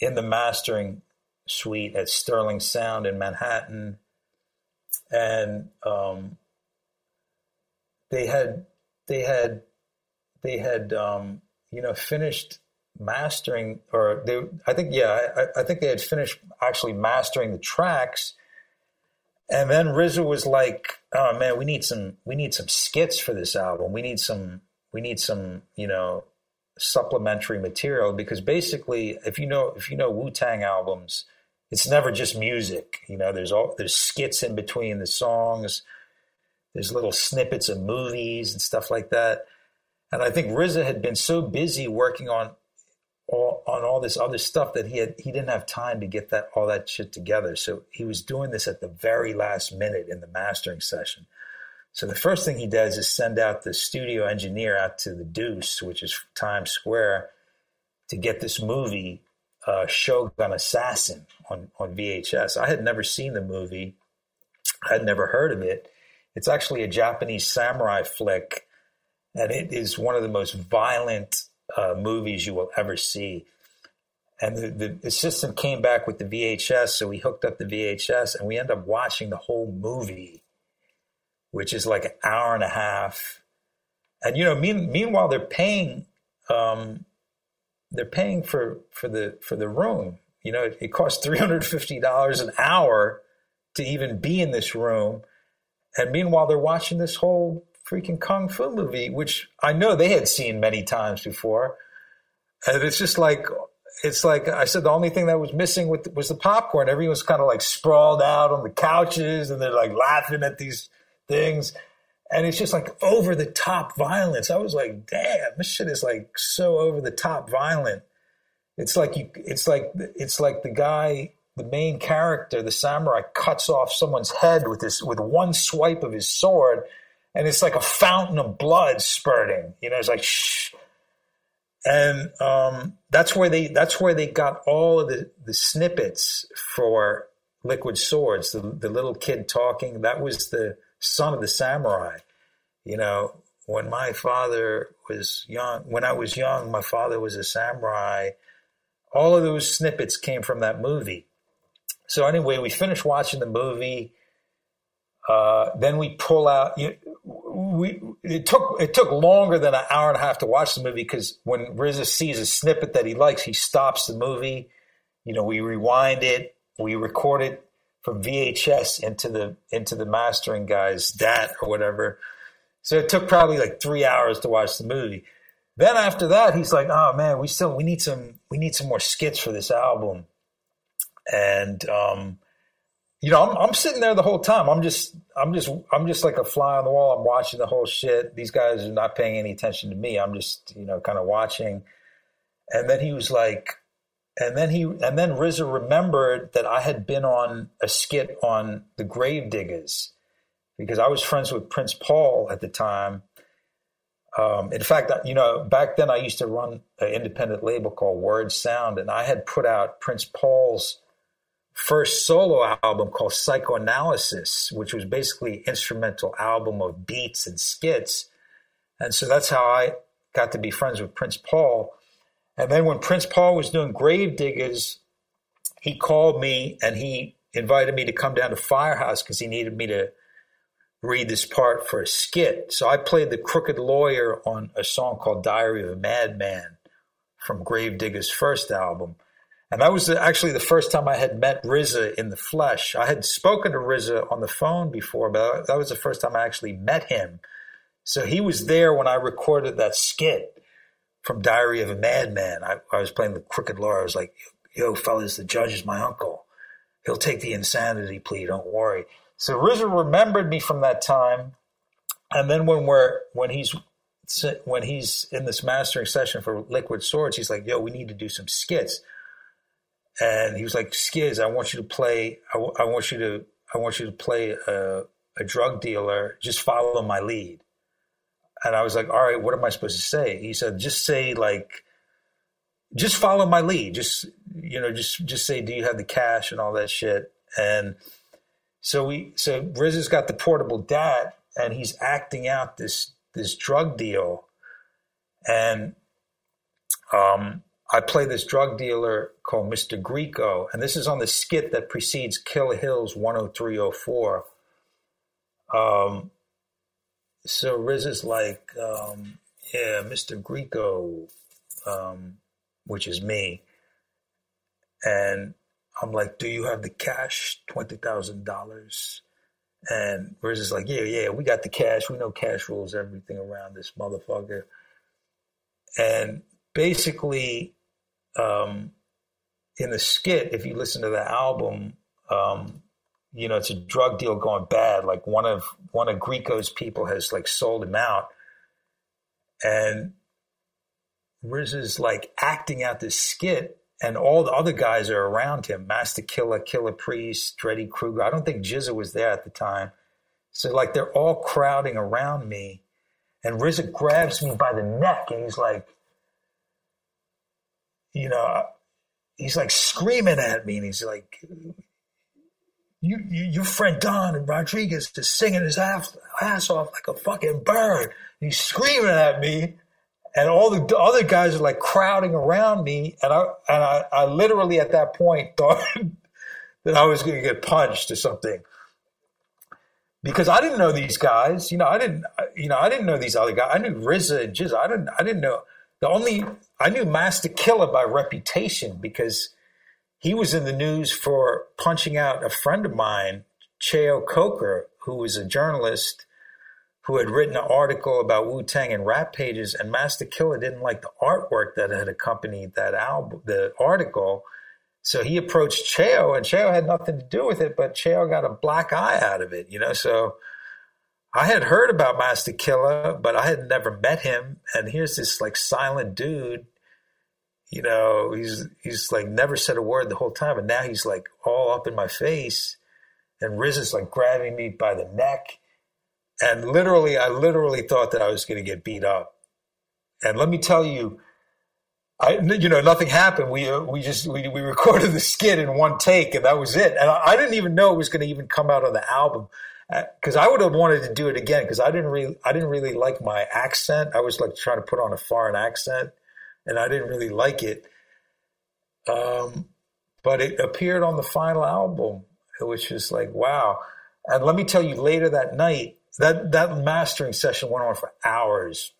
in the mastering suite at Sterling Sound in Manhattan, and um, they had they had they had um, you know finished mastering or they I think yeah I, I think they had finished actually mastering the tracks. And then RZA was like oh man we need some we need some skits for this album. We need some we need some you know supplementary material. Because basically if you know if you know Wu-Tang albums it's never just music you know there's all there's skits in between the songs there's little snippets of movies and stuff like that and I think RZA had been so busy working on all, on all this other stuff that he had he didn't have time to get that all that shit together. So he was doing this at the very last minute in the mastering session. So the first thing he does is send out the studio engineer out to the Deuce, which is Times Square, to get this movie, uh, Shogun Assassin, on on VHS. I had never seen the movie. I had never heard of it. It's actually a Japanese samurai flick, and it is one of the most violent uh, movies you will ever see. And the, the assistant came back with the VHS, so we hooked up the VHS, and we end up watching the whole movie, which is like an hour and a half. And you know, mean, meanwhile, they're paying, um, they're paying for for the for the room. You know, it, it costs three hundred fifty dollars an hour to even be in this room, and meanwhile, they're watching this whole freaking kung fu movie, which I know they had seen many times before. And it's just like it's like I said, the only thing that was missing with was the popcorn. Everyone was kind of like sprawled out on the couches, and they're like laughing at these things, and it's just like over the top violence. I was like, damn, this shit is like so over the top violent. It's like you. It's like it's like the guy, the main character, the samurai, cuts off someone's head with this with one swipe of his sword and it's like a fountain of blood spurting. You know, it's like shh. And um, that's where they that's where they got all of the, the snippets for Liquid Swords. The, the little kid talking that was the son of the samurai. You know, when my father was young, when I was young, my father was a samurai. All of those snippets came from that movie. So anyway, we finished watching the movie. Uh, then we pull out. You, we it took it took longer than an hour and a half to watch the movie because when RZA sees a snippet that he likes, he stops the movie. You know, we rewind it, we record it from VHS into the into the mastering guy's DAT or whatever. So it took probably like three hours to watch the movie. Then after that, he's like, "Oh man, we still we need some we need some more skits for this album," and um, you know, I'm, I'm sitting there the whole time. I'm just, I'm just, I'm just like a fly on the wall. I'm watching the whole shit. These guys are not paying any attention to me. I'm just, you know, kind of watching. And then he was like, and then he, and then RZA remembered that I had been on a skit on the Gravediggaz because I was friends with Prince Paul at the time. Um, in fact, you know, back then I used to run an independent label called Word Sound, and I had put out Prince Paul's first solo album called Psychoanalysis, which was basically instrumental album of beats and skits. And so that's how I got to be friends with Prince Paul. And then when Prince Paul was doing Gravediggaz, he called me and he invited me to come down to Firehouse because he needed me to read this part for a skit. So I played the crooked lawyer on a song called Diary of a Madman from Gravediggaz's first album. And that was actually the first time I had met RZA in the flesh. I had spoken to RZA on the phone before, but that was the first time I actually met him. So he was there when I recorded that skit from Diary of a Madman. I, I was playing the crooked lawyer. I was like, yo, fellas, the judge is my uncle. He'll take the insanity plea, don't worry. So RZA remembered me from that time. And then when we're when he's when he's in this mastering session for Liquid Swords, he's like, yo, we need to do some skits and he was like, "Skiz, I want you to play. I, w- I want you to. I want you to play a, a drug dealer. Just follow my lead." And I was like, "All right, what am I supposed to say?" He said, "Just say like, just follow my lead. Just you know, just just say, do you have the cash and all that shit?" And so we, so RZA's got the portable DAT, and he's acting out this this drug deal, and um I play this drug dealer called Mr. Greco, and this is on the skit that precedes Killah Hills 10304. Um, so Riz is like, um, yeah, Mr. Greco, um, which is me. And I'm like, do you have the cash, $20,000? And Riz is like, yeah, yeah, we got the cash. We know cash rules everything around this motherfucker. And basically, um, in the skit, if you listen to the album, um, you know, it's a drug deal going bad. Like one of one of Greco's people has like sold him out, and Riz is like acting out this skit, and all the other guys are around him: Masta Killa, Killah Priest, Dreddy Kruger. I don't think GZA was there at the time, so like they're all crowding around me, and RZA grabs me by the neck, and he's like, you know, he's like screaming at me, and he's like, you, you your friend Don and Rodriguez is singing his ass, ass off like a fucking bird. He's screaming at me, and all the other guys are like crowding around me, and I and I, I literally at that point thought that I was going to get punched or something because I didn't know these guys. You know, I didn't. You know, I didn't know these other guys. I knew RZA and GZA. I didn't. I didn't know the only. I knew Masta Killa by reputation because he was in the news for punching out a friend of mine, Cheo Coker, who was a journalist who had written an article about Wu Tang in rap pages, and Masta Killa didn't like the artwork that had accompanied that album, the article. So he approached Cheo, and Cheo had nothing to do with it, but Cheo got a black eye out of it, you know. So I had heard about Masta Killa, but I had never met him. And here's this like silent dude you know, he's he's like never said a word the whole time, and now he's like all up in my face, and Riz is like grabbing me by the neck, and literally, I literally thought that I was going to get beat up, and let me tell you, I you know nothing happened. We uh, we just we we recorded the skit in one take, and that was it. And I, I didn't even know it was going to even come out on the album because uh, I would have wanted to do it again because I didn't really I didn't really like my accent. I was like trying to put on a foreign accent and I didn't really like it. Um, but it appeared on the final album, which is like wow. And let me tell you, later that night, that that mastering session went on for hours,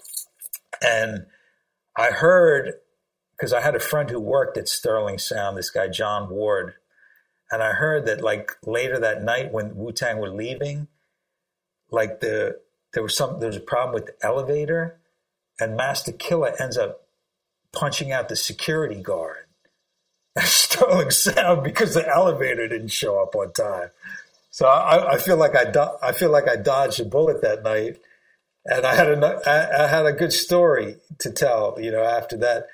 and I heard because I had a friend who worked at Sterling Sound, this guy John Ward, and I heard that like later that night when Wu Tang were leaving, like the there was some there was a problem with the elevator, and Masta Killa ends up punching out the security guard at Sterling Sound because the elevator didn't show up on time. So I, I feel like I do, I feel like I dodged a bullet that night, and I had a I, I had a good story to tell. You know, after that,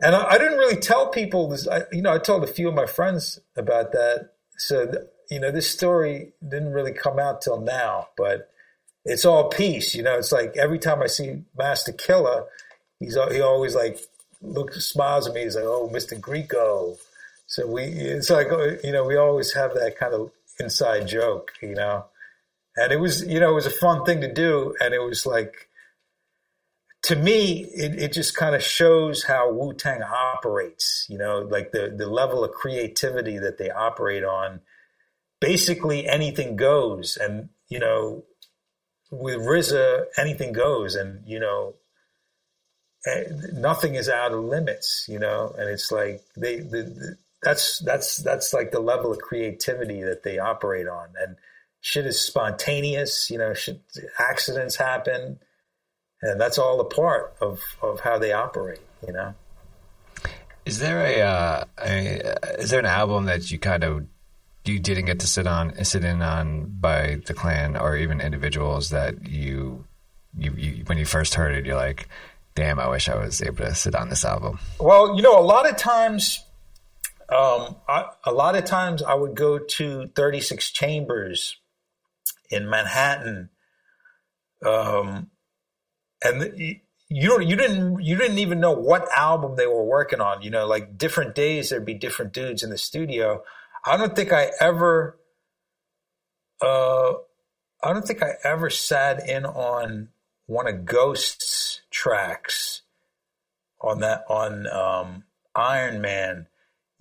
and I, I didn't really tell people this. I, you know, I told a few of my friends about that. So you know, this story didn't really come out till now, but it's all peace. You know, it's like every time I see Masta Killa, he's he always like looks, smiles at me. He's like, "Oh, Mr. Greco." So we, it's like you know, we always have that kind of inside joke, you know. And it was, you know, it was a fun thing to do, and it was like, to me, it, it just kind of shows how Wu Tang operates, you know, like the the level of creativity that they operate on. Basically, anything goes, and you know, with RZA, anything goes, and you know, eh, nothing is out of limits, you know, and it's like they, the, the, that's, that's, that's like the level of creativity that they operate on. And shit is spontaneous, you know, shit, accidents happen and that's all a part of, of how they operate, you know? Is there a, uh, is there an album that you kind of you didn't get to sit on sit in on by the clan or even individuals that you you, you when you first heard it you're like damn, I wish I was able to sit on this album. Well, you know, a lot of times, um, I, a lot of times I would go to 36 Chambers in Manhattan, um, and you don't, you didn't, you didn't even know what album they were working on. You know, like different days there'd be different dudes in the studio. I don't think I ever, uh, I don't think I ever sat in on one of Ghost's tracks on that on um, Iron Man.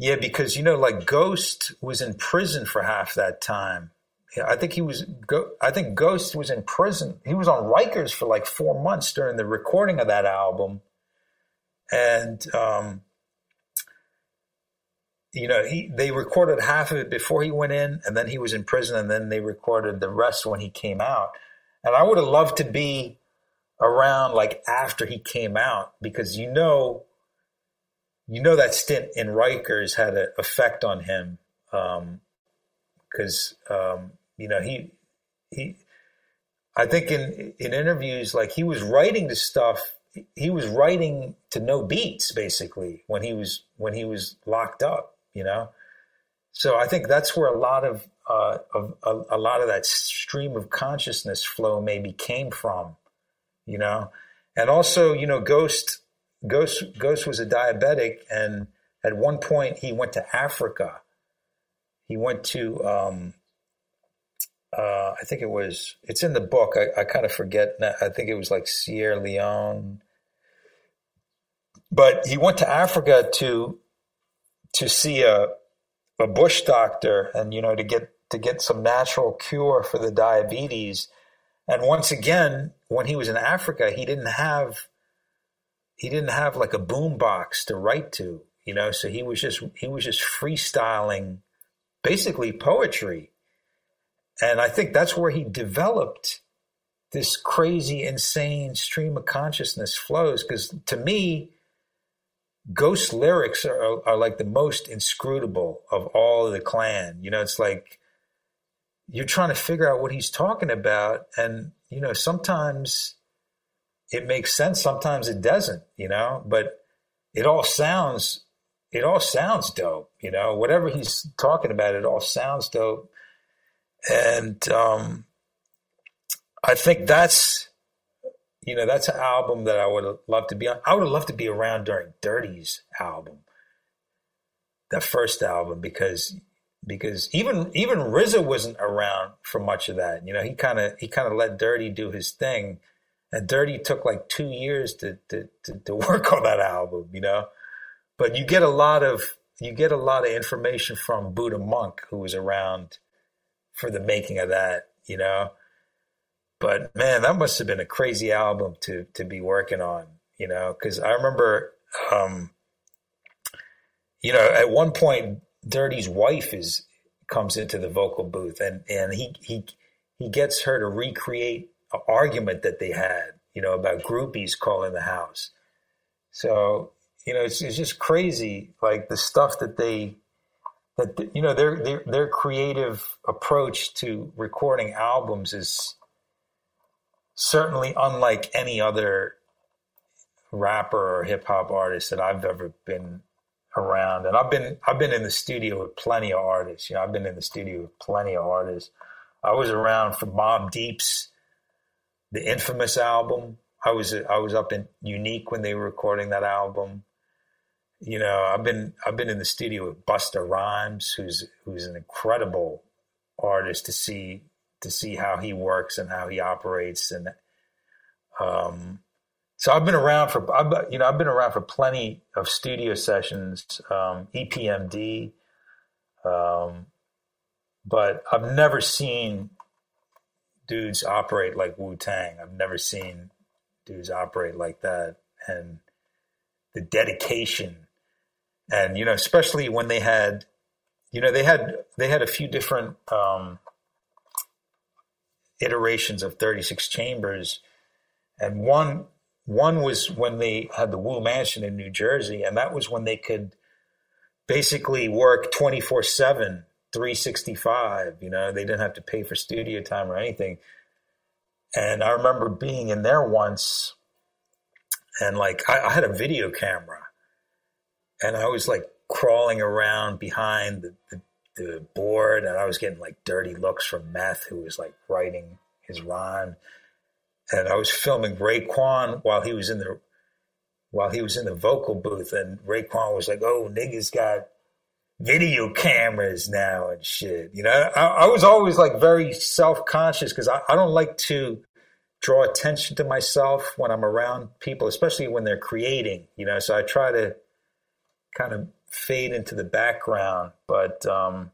Yeah, because you know, like Ghost was in prison for half that time. I think he was. I think Ghost was in prison. He was on Rikers for like four months during the recording of that album, and um, you know, he they recorded half of it before he went in, and then he was in prison, and then they recorded the rest when he came out. And I would have loved to be around like after he came out because you know, you know that stint in Rikers had an effect on him because um, um, you know he he. I think in in interviews like he was writing the stuff he was writing to no beats basically when he was when he was locked up you know so i think that's where a lot of uh, of a, a, lot of that stream of consciousness flow maybe came from you know and also you know ghost ghost ghost was a diabetic and at one point he went to africa he went to um, uh, I think it was, it's in the book. I, I kind of forget. I think it was like Sierra Leone. But he went to Africa to to see a a bush doctor and you know to get to get some natural cure for the diabetes. And once again, when he was in Africa, he didn't have he didn't have like a boom box to write to, you know, so he was just he was just freestyling basically poetry and I think that's where he developed this crazy, insane stream of consciousness flows. Because to me, ghost lyrics are, are like the most inscrutable of all of the clan. You know, it's like you're trying to figure out what he's talking about. And, you know, sometimes it makes sense, sometimes it doesn't, you know, but it all sounds it all sounds dope, you know. Whatever he's talking about, it all sounds dope and um, I think that's you know that's an album that I would loved to be on. I would loved to be around during Dirty's album, that first album, because because even even RZA wasn't around for much of that. You know, he kind of he kind of let Dirty do his thing, and Dirty took like two years to, to to to work on that album. You know, but you get a lot of you get a lot of information from Buddha Monk, who was around for the making of that, you know. But man, that must have been a crazy album to to be working on, you know, because I remember, um, you know, at one point, Dirty's wife is comes into the vocal booth, and and he he he gets her to recreate argument that they had, you know, about groupies calling the house. So you know, it's, it's just crazy, like the stuff that they that you know their their their creative approach to recording albums is certainly unlike any other rapper or hip hop artist that I've ever been around. And I've been I've been in the studio with plenty of artists. You know, I've been in the studio with plenty of artists. I was around for Mobb Deep's the infamous album. I was I was up in Unique when they were recording that album you know, I've been I've been in the studio with Busta Rhymes, who's who's an incredible artist to see to see how he works and how he operates, and um, so I've been around for I've, you know I've been around for plenty of studio sessions, um, EPMD, um, but I've never seen dudes operate like Wu Tang. I've never seen dudes operate like that, and the dedication. And you know, especially when they had, you know, they had they had a few different um, iterations of 36 chambers, and one one was when they had the Wu Mansion in New Jersey, and that was when they could basically work 24 7 365 you know they didn't have to pay for studio time or anything. And i remember being in there once and like I, I, had a video camera. And I was like crawling around behind the, the, the, board, and I was getting like dirty looks from Meth, who was like writing his rhyme, and I was filming Raekwon while he was in the while he was in the vocal booth, and Raekwon was like, "Oh, niggas got." Video cameras now and shit. You know, I, I was always like very self conscious because I, I don't like to draw attention to myself when I'm around people, especially when they're creating, you know. So I try to kind of fade into the background, but um,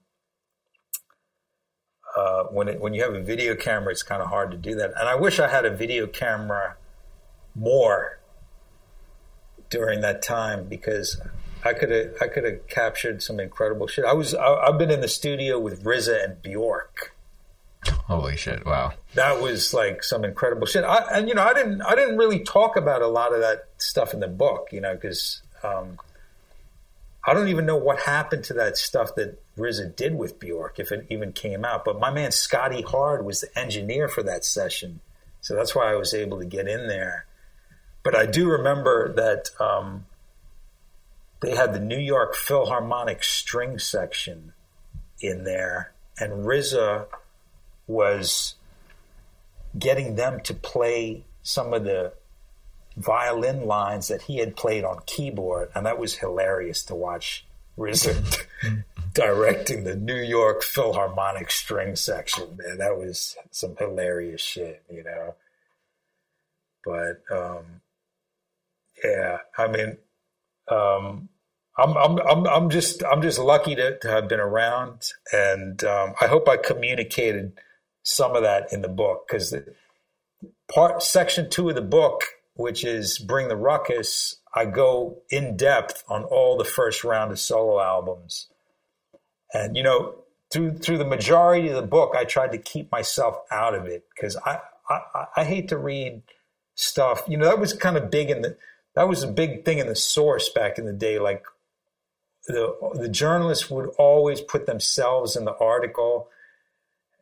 uh, when it, when you have a video camera, it's kind of hard to do that. And I wish I had a video camera more during that time because I could have I could have captured some incredible shit. I was I, have been in the studio with RZA and Bjork. Holy shit! Wow, that was like some incredible shit. I, and you know, I didn't I didn't really talk about a lot of that stuff in the book, you know, because um, I don't even know what happened to that stuff that RZA did with Bjork, if it even came out. But my man Scotty Hard was the engineer for that session, so that's why I was able to get in there. But I do remember that um, they had the New York Philharmonic string section in there, and RZA was getting them to play some of the violin lines that he had played on keyboard, and that was hilarious to watch RZA directing the New York Philharmonic string section. Man, that was some hilarious shit, you know. But um, yeah, I mean, um, I'm, I'm, I'm, I'm just, I'm just lucky to, to have been around, and um, I hope I communicated some of that in the book because part section two of the book which is Bring the Ruckus, I go in depth on all the first round of solo albums. And, you know, through through the majority of the book, I tried to keep myself out of it because I, I, I hate to read stuff. You know, that was kind of big in the that was a big thing in the source back in the day. Like the the journalists would always put themselves in the article,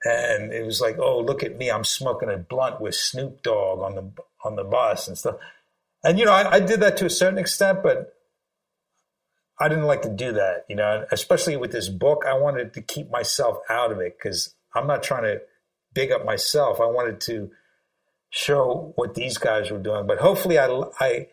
and it was like, oh, look at me, I'm smoking a blunt with Snoop Dogg on the on the bus and stuff. And you know, I, I did that to a certain extent, but I didn't like to do that. You know, especially with this book, I wanted to keep myself out of it because I'm not trying to big up myself. I wanted to show what these guys were doing. But hopefully, I I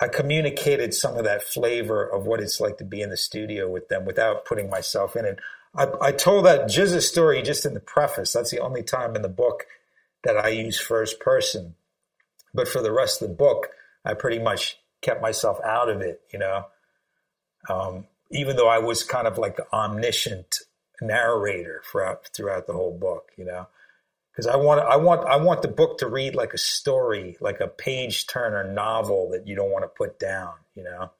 I communicated some of that flavor of what it's like to be in the studio with them without putting myself in it. I, I told that GZA story just in the preface. That's the only time in the book that I use first person. But for the rest of the book, I pretty much kept myself out of it, you know. Um, even though I was kind of like the omniscient narrator throughout throughout the whole book, you know, because I want I want I want the book to read like a story, like a page turner novel that you don't want to put down, you know.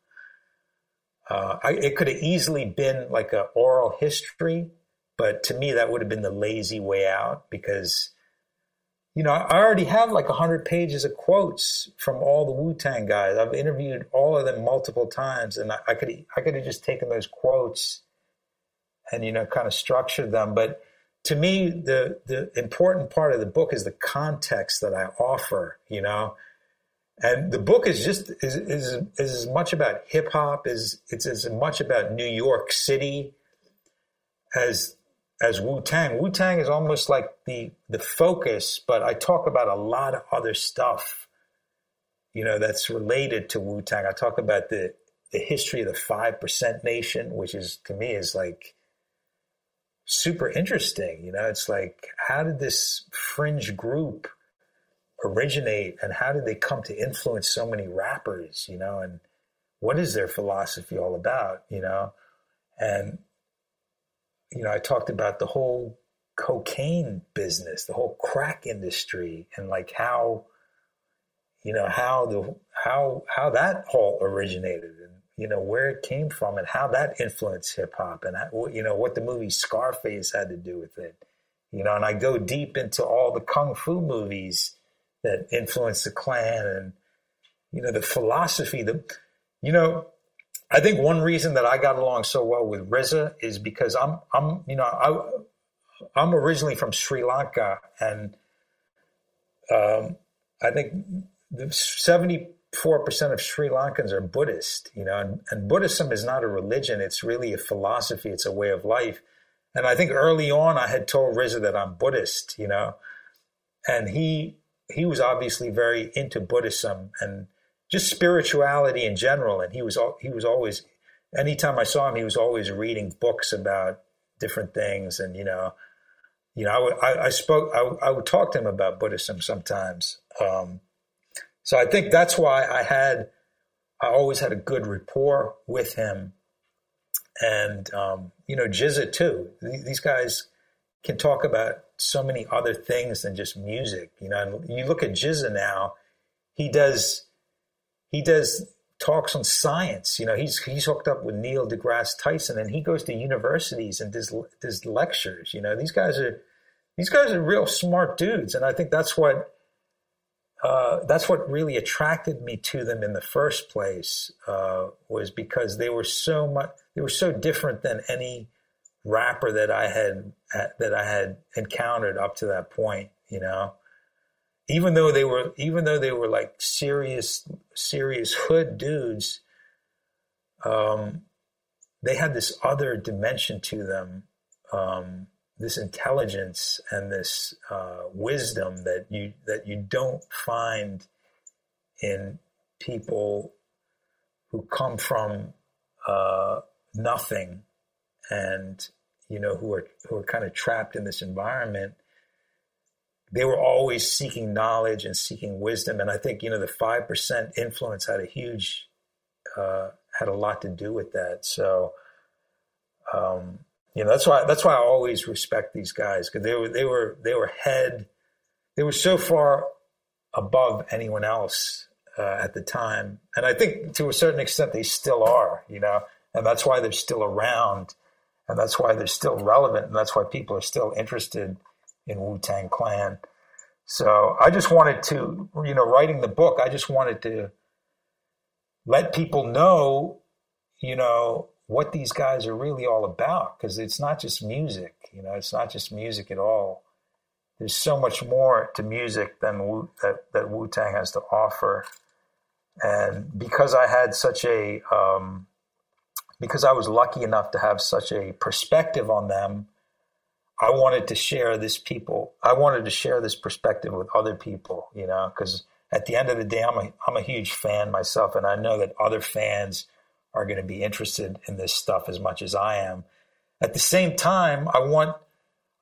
Uh, I, it could have easily been like an oral history, but to me that would have been the lazy way out because you know, I already have like 100 pages of quotes from all the Wu Tang guys. I've interviewed all of them multiple times, and I, I could I could have just taken those quotes and you know kind of structured them. But to me, the the important part of the book is the context that I offer. You know, and the book is just is is, is as much about hip hop as it's as much about New York City as as Wu Tang. Wu Tang is almost like the the focus, but I talk about a lot of other stuff, you know, that's related to Wu Tang. I talk about the the history of the five percent nation, which is to me is like super interesting. You know, it's like how did this fringe group originate and how did they come to influence so many rappers, you know, and what is their philosophy all about, you know? And you know, I talked about the whole cocaine business, the whole crack industry, and like how, you know, how the how how that all originated, you know where it came from, and how that influenced hip hop, and you know what the movie Scarface had to do with it, you know, and I go deep into all the kung fu movies that influenced the Klan, and you know the philosophy, the you know I think one reason that I got along so well with RZA is because I'm I'm you know I I'm originally from Sri Lanka and um, I think seventy four percent of Sri Lankans are Buddhist, you know, and, and Buddhism is not a religion; it's really a philosophy, it's a way of life. And I think early on, I had told RZA that I'm Buddhist, you know, and he he was obviously very into Buddhism and just spirituality in general. And he was he was always anytime I saw him, he was always reading books about different things. And you know, you know, I, would, I, I spoke, I, I, would talk to him about Buddhism sometimes. Um, so I think that's why I had, I always had a good rapport with him. And, um, you know, GZA too. These guys can talk about so many other things than just music. You know, and you look at GZA now, he does, he does talks on science. You know, he's he's hooked up with Neil deGrasse Tyson, and he goes to universities and does does lectures. You know, these guys are these guys are real smart dudes, and I think that's what uh, that's what really attracted me to them in the first place uh, was because they were so much they were so different than any rapper that I had that I had encountered up to that point. You know, even though they were even though they were like serious serious hood dudes um, they had this other dimension to them um, this intelligence and this uh, wisdom that you that you don't find in people who come from uh, nothing and you know who are who are kind of trapped in this environment they were always seeking knowledge and seeking wisdom. And I think, you know, the 5% influence had a huge, uh, had a lot to do with that. So, um, you know, that's why, that's why I always respect these guys because they were, they were, they were head, they were so far above anyone else uh, at the time. And I think to a certain extent they still are, you know, and that's why they're still around and that's why they're still relevant. And that's why people are still interested in Wu Tang Clan. So I just wanted to, you know, writing the book, I just wanted to let people know, you know, what these guys are really all about because it's not just music, you know, it's not just music at all. There's so much more to music than Wu, that that Wu Tang has to offer, and because I had such a, um, because I was lucky enough to have such a perspective on them I wanted to share this people. I wanted to share this perspective with other people, you know, because at the end of the day, I'm a, I'm a huge fan myself, and I know that other fans are going to be interested in this stuff as much as I am. At the same time, I want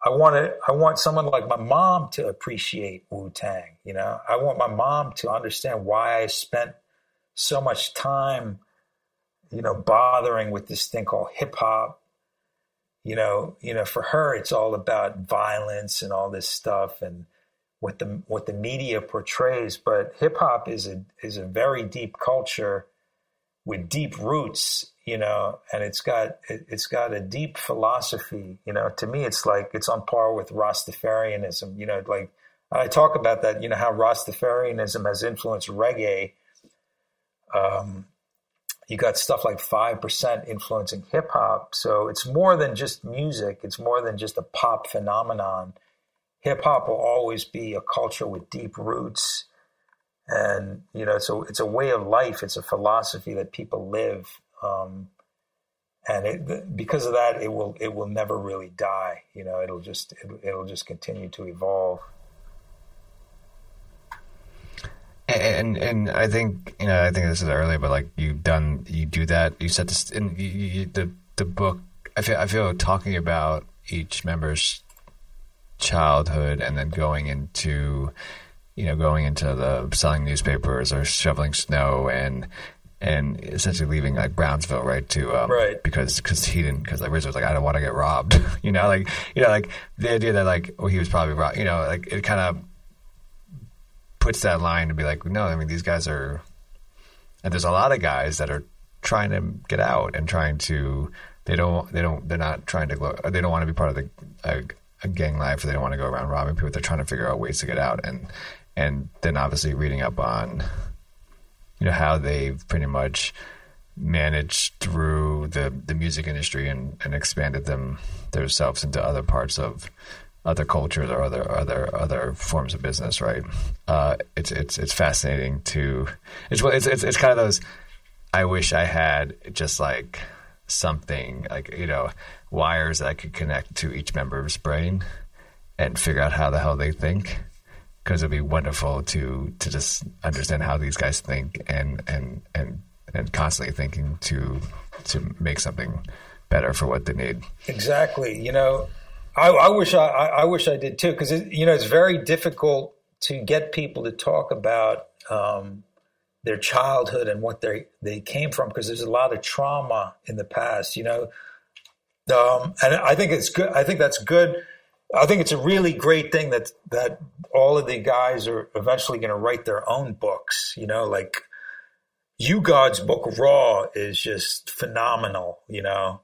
I want to, I want someone like my mom to appreciate Wu Tang. You know, I want my mom to understand why I spent so much time, you know, bothering with this thing called hip hop you know, you know, for her, it's all about violence and all this stuff and what the what the media portrays. But hip hop is a is a very deep culture with deep roots, you know, and it's got it, has got a deep philosophy. You know, to me, it's like it's on par with Rastafarianism. You know, like I talk about that. You know how Rastafarianism has influenced reggae. Um, you got stuff like 5% influencing hip hop. So it's more than just music, it's more than just a pop phenomenon. Hip hop will always be a culture with deep roots. And, you know, so it's a way of life, it's a philosophy that people live. Um, and it, because of that, it will it will never really die. You know, it'll just it, it'll just continue to evolve. And and I think you know I think this is earlier, but like you've done you do that you set this in you, you, the the book. I feel I feel talking about each member's childhood and then going into you know going into the selling newspapers or shoveling snow and and essentially leaving like Brownsville right to um, right because because he didn't because like RZA was like I don't want to get robbed you know like you know like the idea that like well he was probably robbed you know like it kind of puts that line to be like, no, I mean these guys are, and there's a lot of guys that are trying to get out and trying to. They don't. They don't. They're not trying to. Go, they don't want to be part of the a, a gang life. Or they don't want to go around robbing people. They're trying to figure out ways to get out, and and then obviously reading up on, you know, how they've pretty much managed through the the music industry and, and expanded them themselves into other parts of other cultures or other other other forms of business, right? Uh, it's it's it's fascinating to it's it's it's, it's kind of those. I wish I had just like something like you know wires that I could connect to each member's brain and figure out how the hell they think because it'd be wonderful to to just understand how these guys think and and and and constantly thinking to to make something better for what they need. Exactly. You know, I, I wish I, I, wish I did too, because you know it's very difficult to get people to talk about um, their childhood and what they they came from, because there's a lot of trauma in the past. You know, um, and I think it's good. I think that's good. I think it's a really great thing that that all of the guys are eventually going to write their own books. You know, like U-God's book Raw is just phenomenal. You know,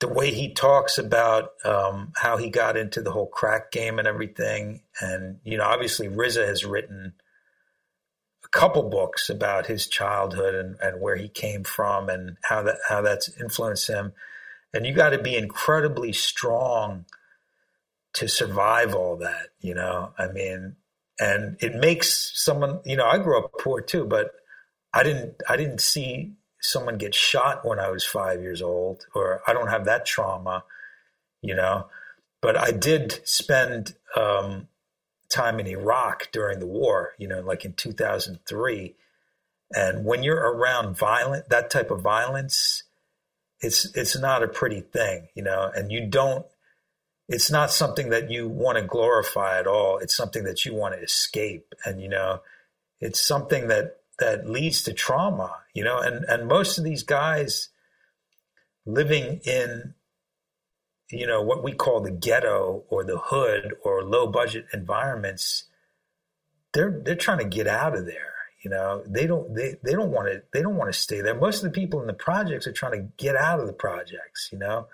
the way he talks about um, how he got into the whole crack game and everything, and you know, obviously RZA has written a couple books about his childhood and, and where he came from and how that how that's influenced him. And you got to be incredibly strong to survive all that, you know. I mean, and it makes someone, you know, I grew up poor too, but I didn't I didn't see someone get shot when I was 5 years old or I don't have that trauma, you know. But I did spend um, time in Iraq during the war, you know, like in 2003. And when you're around violent that type of violence, it's it's not a pretty thing, you know, and you don't it's not something that you want to glorify at all. It's something that you want to escape. And, you know, it's something that, that leads to trauma, you know, and, and most of these guys living in, you know, what we call the ghetto or the hood or low budget environments, they're, they're trying to get out of there. You know, they don't, they, they don't want to, they don't want to stay there. Most of the people in the projects are trying to get out of the projects, you know,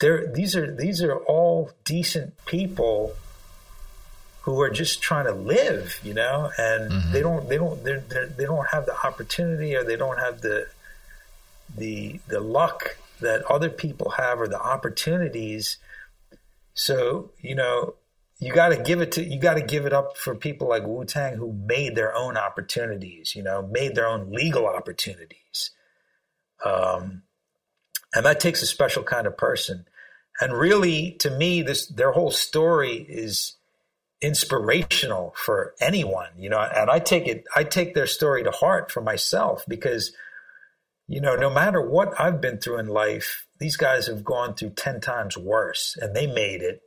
they're, these are these are all decent people who are just trying to live, you know, and mm-hmm. they don't they don't they're, they're, they do not have the opportunity or they don't have the the the luck that other people have or the opportunities. So you know you got to give it to you got to give it up for people like Wu Tang who made their own opportunities, you know, made their own legal opportunities. Um, and that takes a special kind of person. And really, to me, this their whole story is inspirational for anyone, you know. And I take it, I take their story to heart for myself because, you know, no matter what I've been through in life, these guys have gone through ten times worse, and they made it.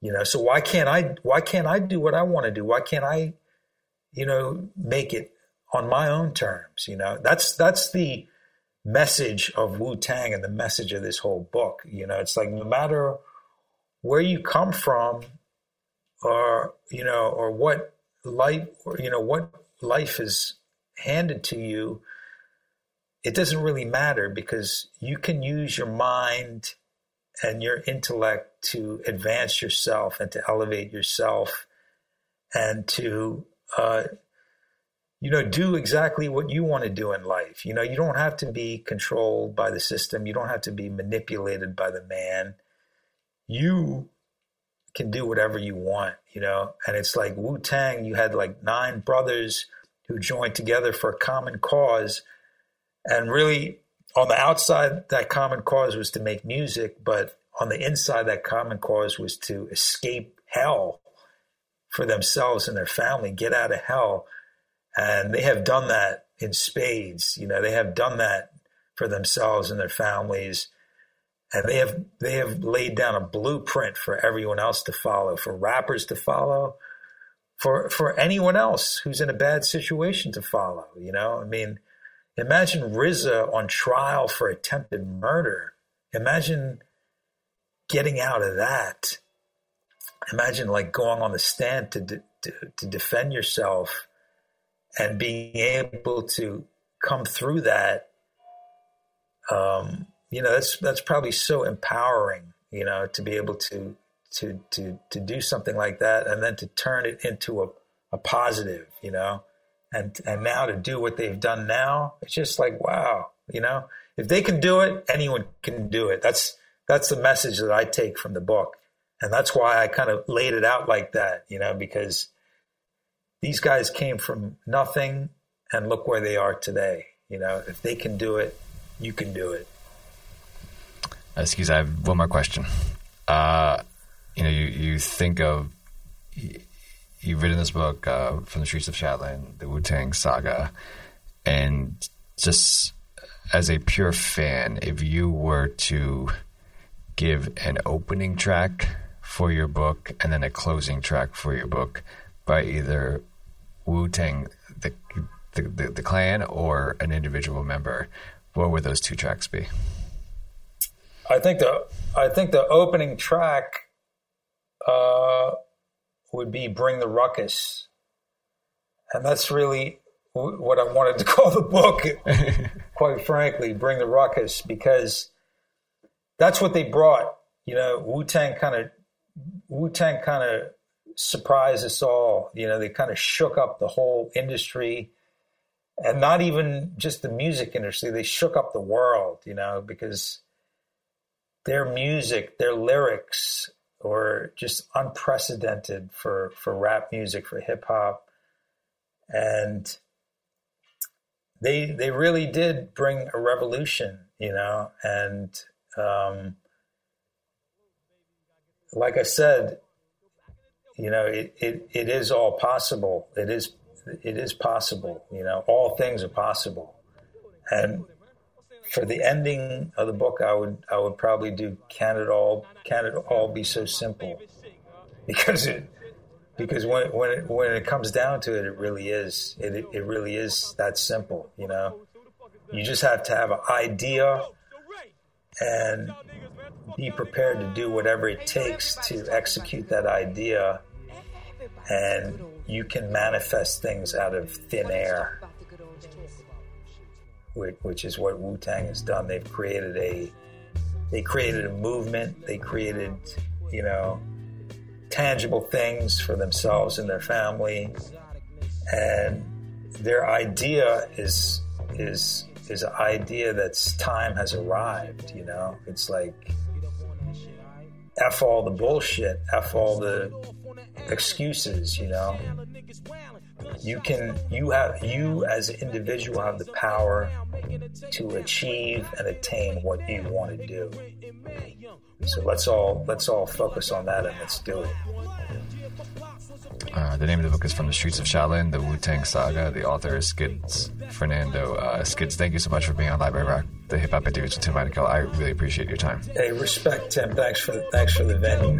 You know, so why can't I? Why can't I do what I want to do? Why can't I, you know, make it on my own terms? You know, that's that's the message of Wu Tang and the message of this whole book. You know, it's like no matter where you come from, or you know, or what life, or you know, what life is handed to you, it doesn't really matter because you can use your mind and your intellect to advance yourself and to elevate yourself and to uh, you know, do exactly what you want to do in life. You know, you don't have to be controlled by the system. You don't have to be manipulated by the man. You can do whatever you want, you know. And it's like Wu Tang, you had like nine brothers who joined together for a common cause. And really, on the outside, that common cause was to make music, but on the inside, that common cause was to escape hell for themselves and their family, get out of hell and they have done that in spades. You know, they have done that for themselves and their families. And they have they have laid down a blueprint for everyone else to follow, for rappers to follow, for for anyone else who's in a bad situation to follow. You know, I mean, imagine RZA on trial for attempted murder. Imagine getting out of that. Imagine like going on the stand to to, to defend yourself and being able to come through that um, you know that's that's probably so empowering you know to be able to to to to do something like that and then to turn it into a, a positive you know and and now to do what they've done now it's just like wow you know? If they can do it anyone can do it. That's that's the message that i take from the book. And that's why i kind of laid it out like that you know because these guys came from nothing and look where they are today. You know, if they can do it, you can do it. Excuse, me, I have one more question. Uh, you know, you, you think of you've written this book uh, from the streets of Shaolin, the Wu Tang Saga, and just as a pure fan, if you were to give an opening track for your book and then a closing track for your book by either Wu Tang, the, the, the, the clan, or an individual member, what would those two tracks be? I think the I think the opening track uh, would be "Bring the Ruckus," and that's really what I wanted to call the book. quite frankly, "Bring the Ruckus," because that's what they brought. You know, Wu Tang kind of Wu Tang kind of surprised us all. You know, they kind of shook up the whole industry, and not even just the music industry. They shook up the world. You know, because their music, their lyrics were just unprecedented for, for rap music, for hip hop. And they they really did bring a revolution, you know, and um, like I said, you know, it, it, it is all possible. It is it is possible, you know, all things are possible. And for the ending of the book, I would I would probably do "Can it all Can it all be so simple?" Because it because when when it, when it comes down to it, it really is it it really is that simple. You know, you just have to have an idea and be prepared to do whatever it takes to execute that idea, and you can manifest things out of thin air which is what Wu Tang has done. They've created a they created a movement. They created you know tangible things for themselves and their family, and their idea is is is an idea that's time has arrived. You know, it's like f all the bullshit, f all the excuses. You know, you can you have you as an individual have the power to achieve and attain what you want to do so let's all let's all focus on that and let's do it uh, the name of the book is From the Streets of Shaolin, the Wu Tang Saga. The author is Skiz Fernando. Uh, Skiz, thank you so much for being on Library Rock, the hip hop interviews with Tim Heinekel. I really appreciate your time. Hey, respect, Tim. Thanks for the, thanks for the venue.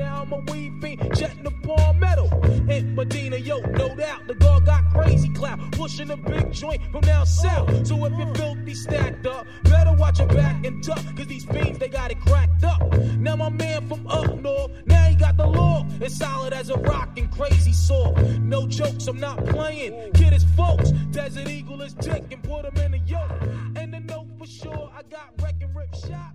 In Medina, yo, no doubt the guard got crazy clout, pushing a big joint from down south. So if you're filthy stacked up, better watch your back and duck, cause these fiends, they got it cracked up. Now my man from up north, now he got the law, as solid as a rock and crazy saw. No jokes, I'm not playing. Kid is folks, Desert Eagle is dick and put him in a yoke. And the note for sure, I got wreck and rip shot.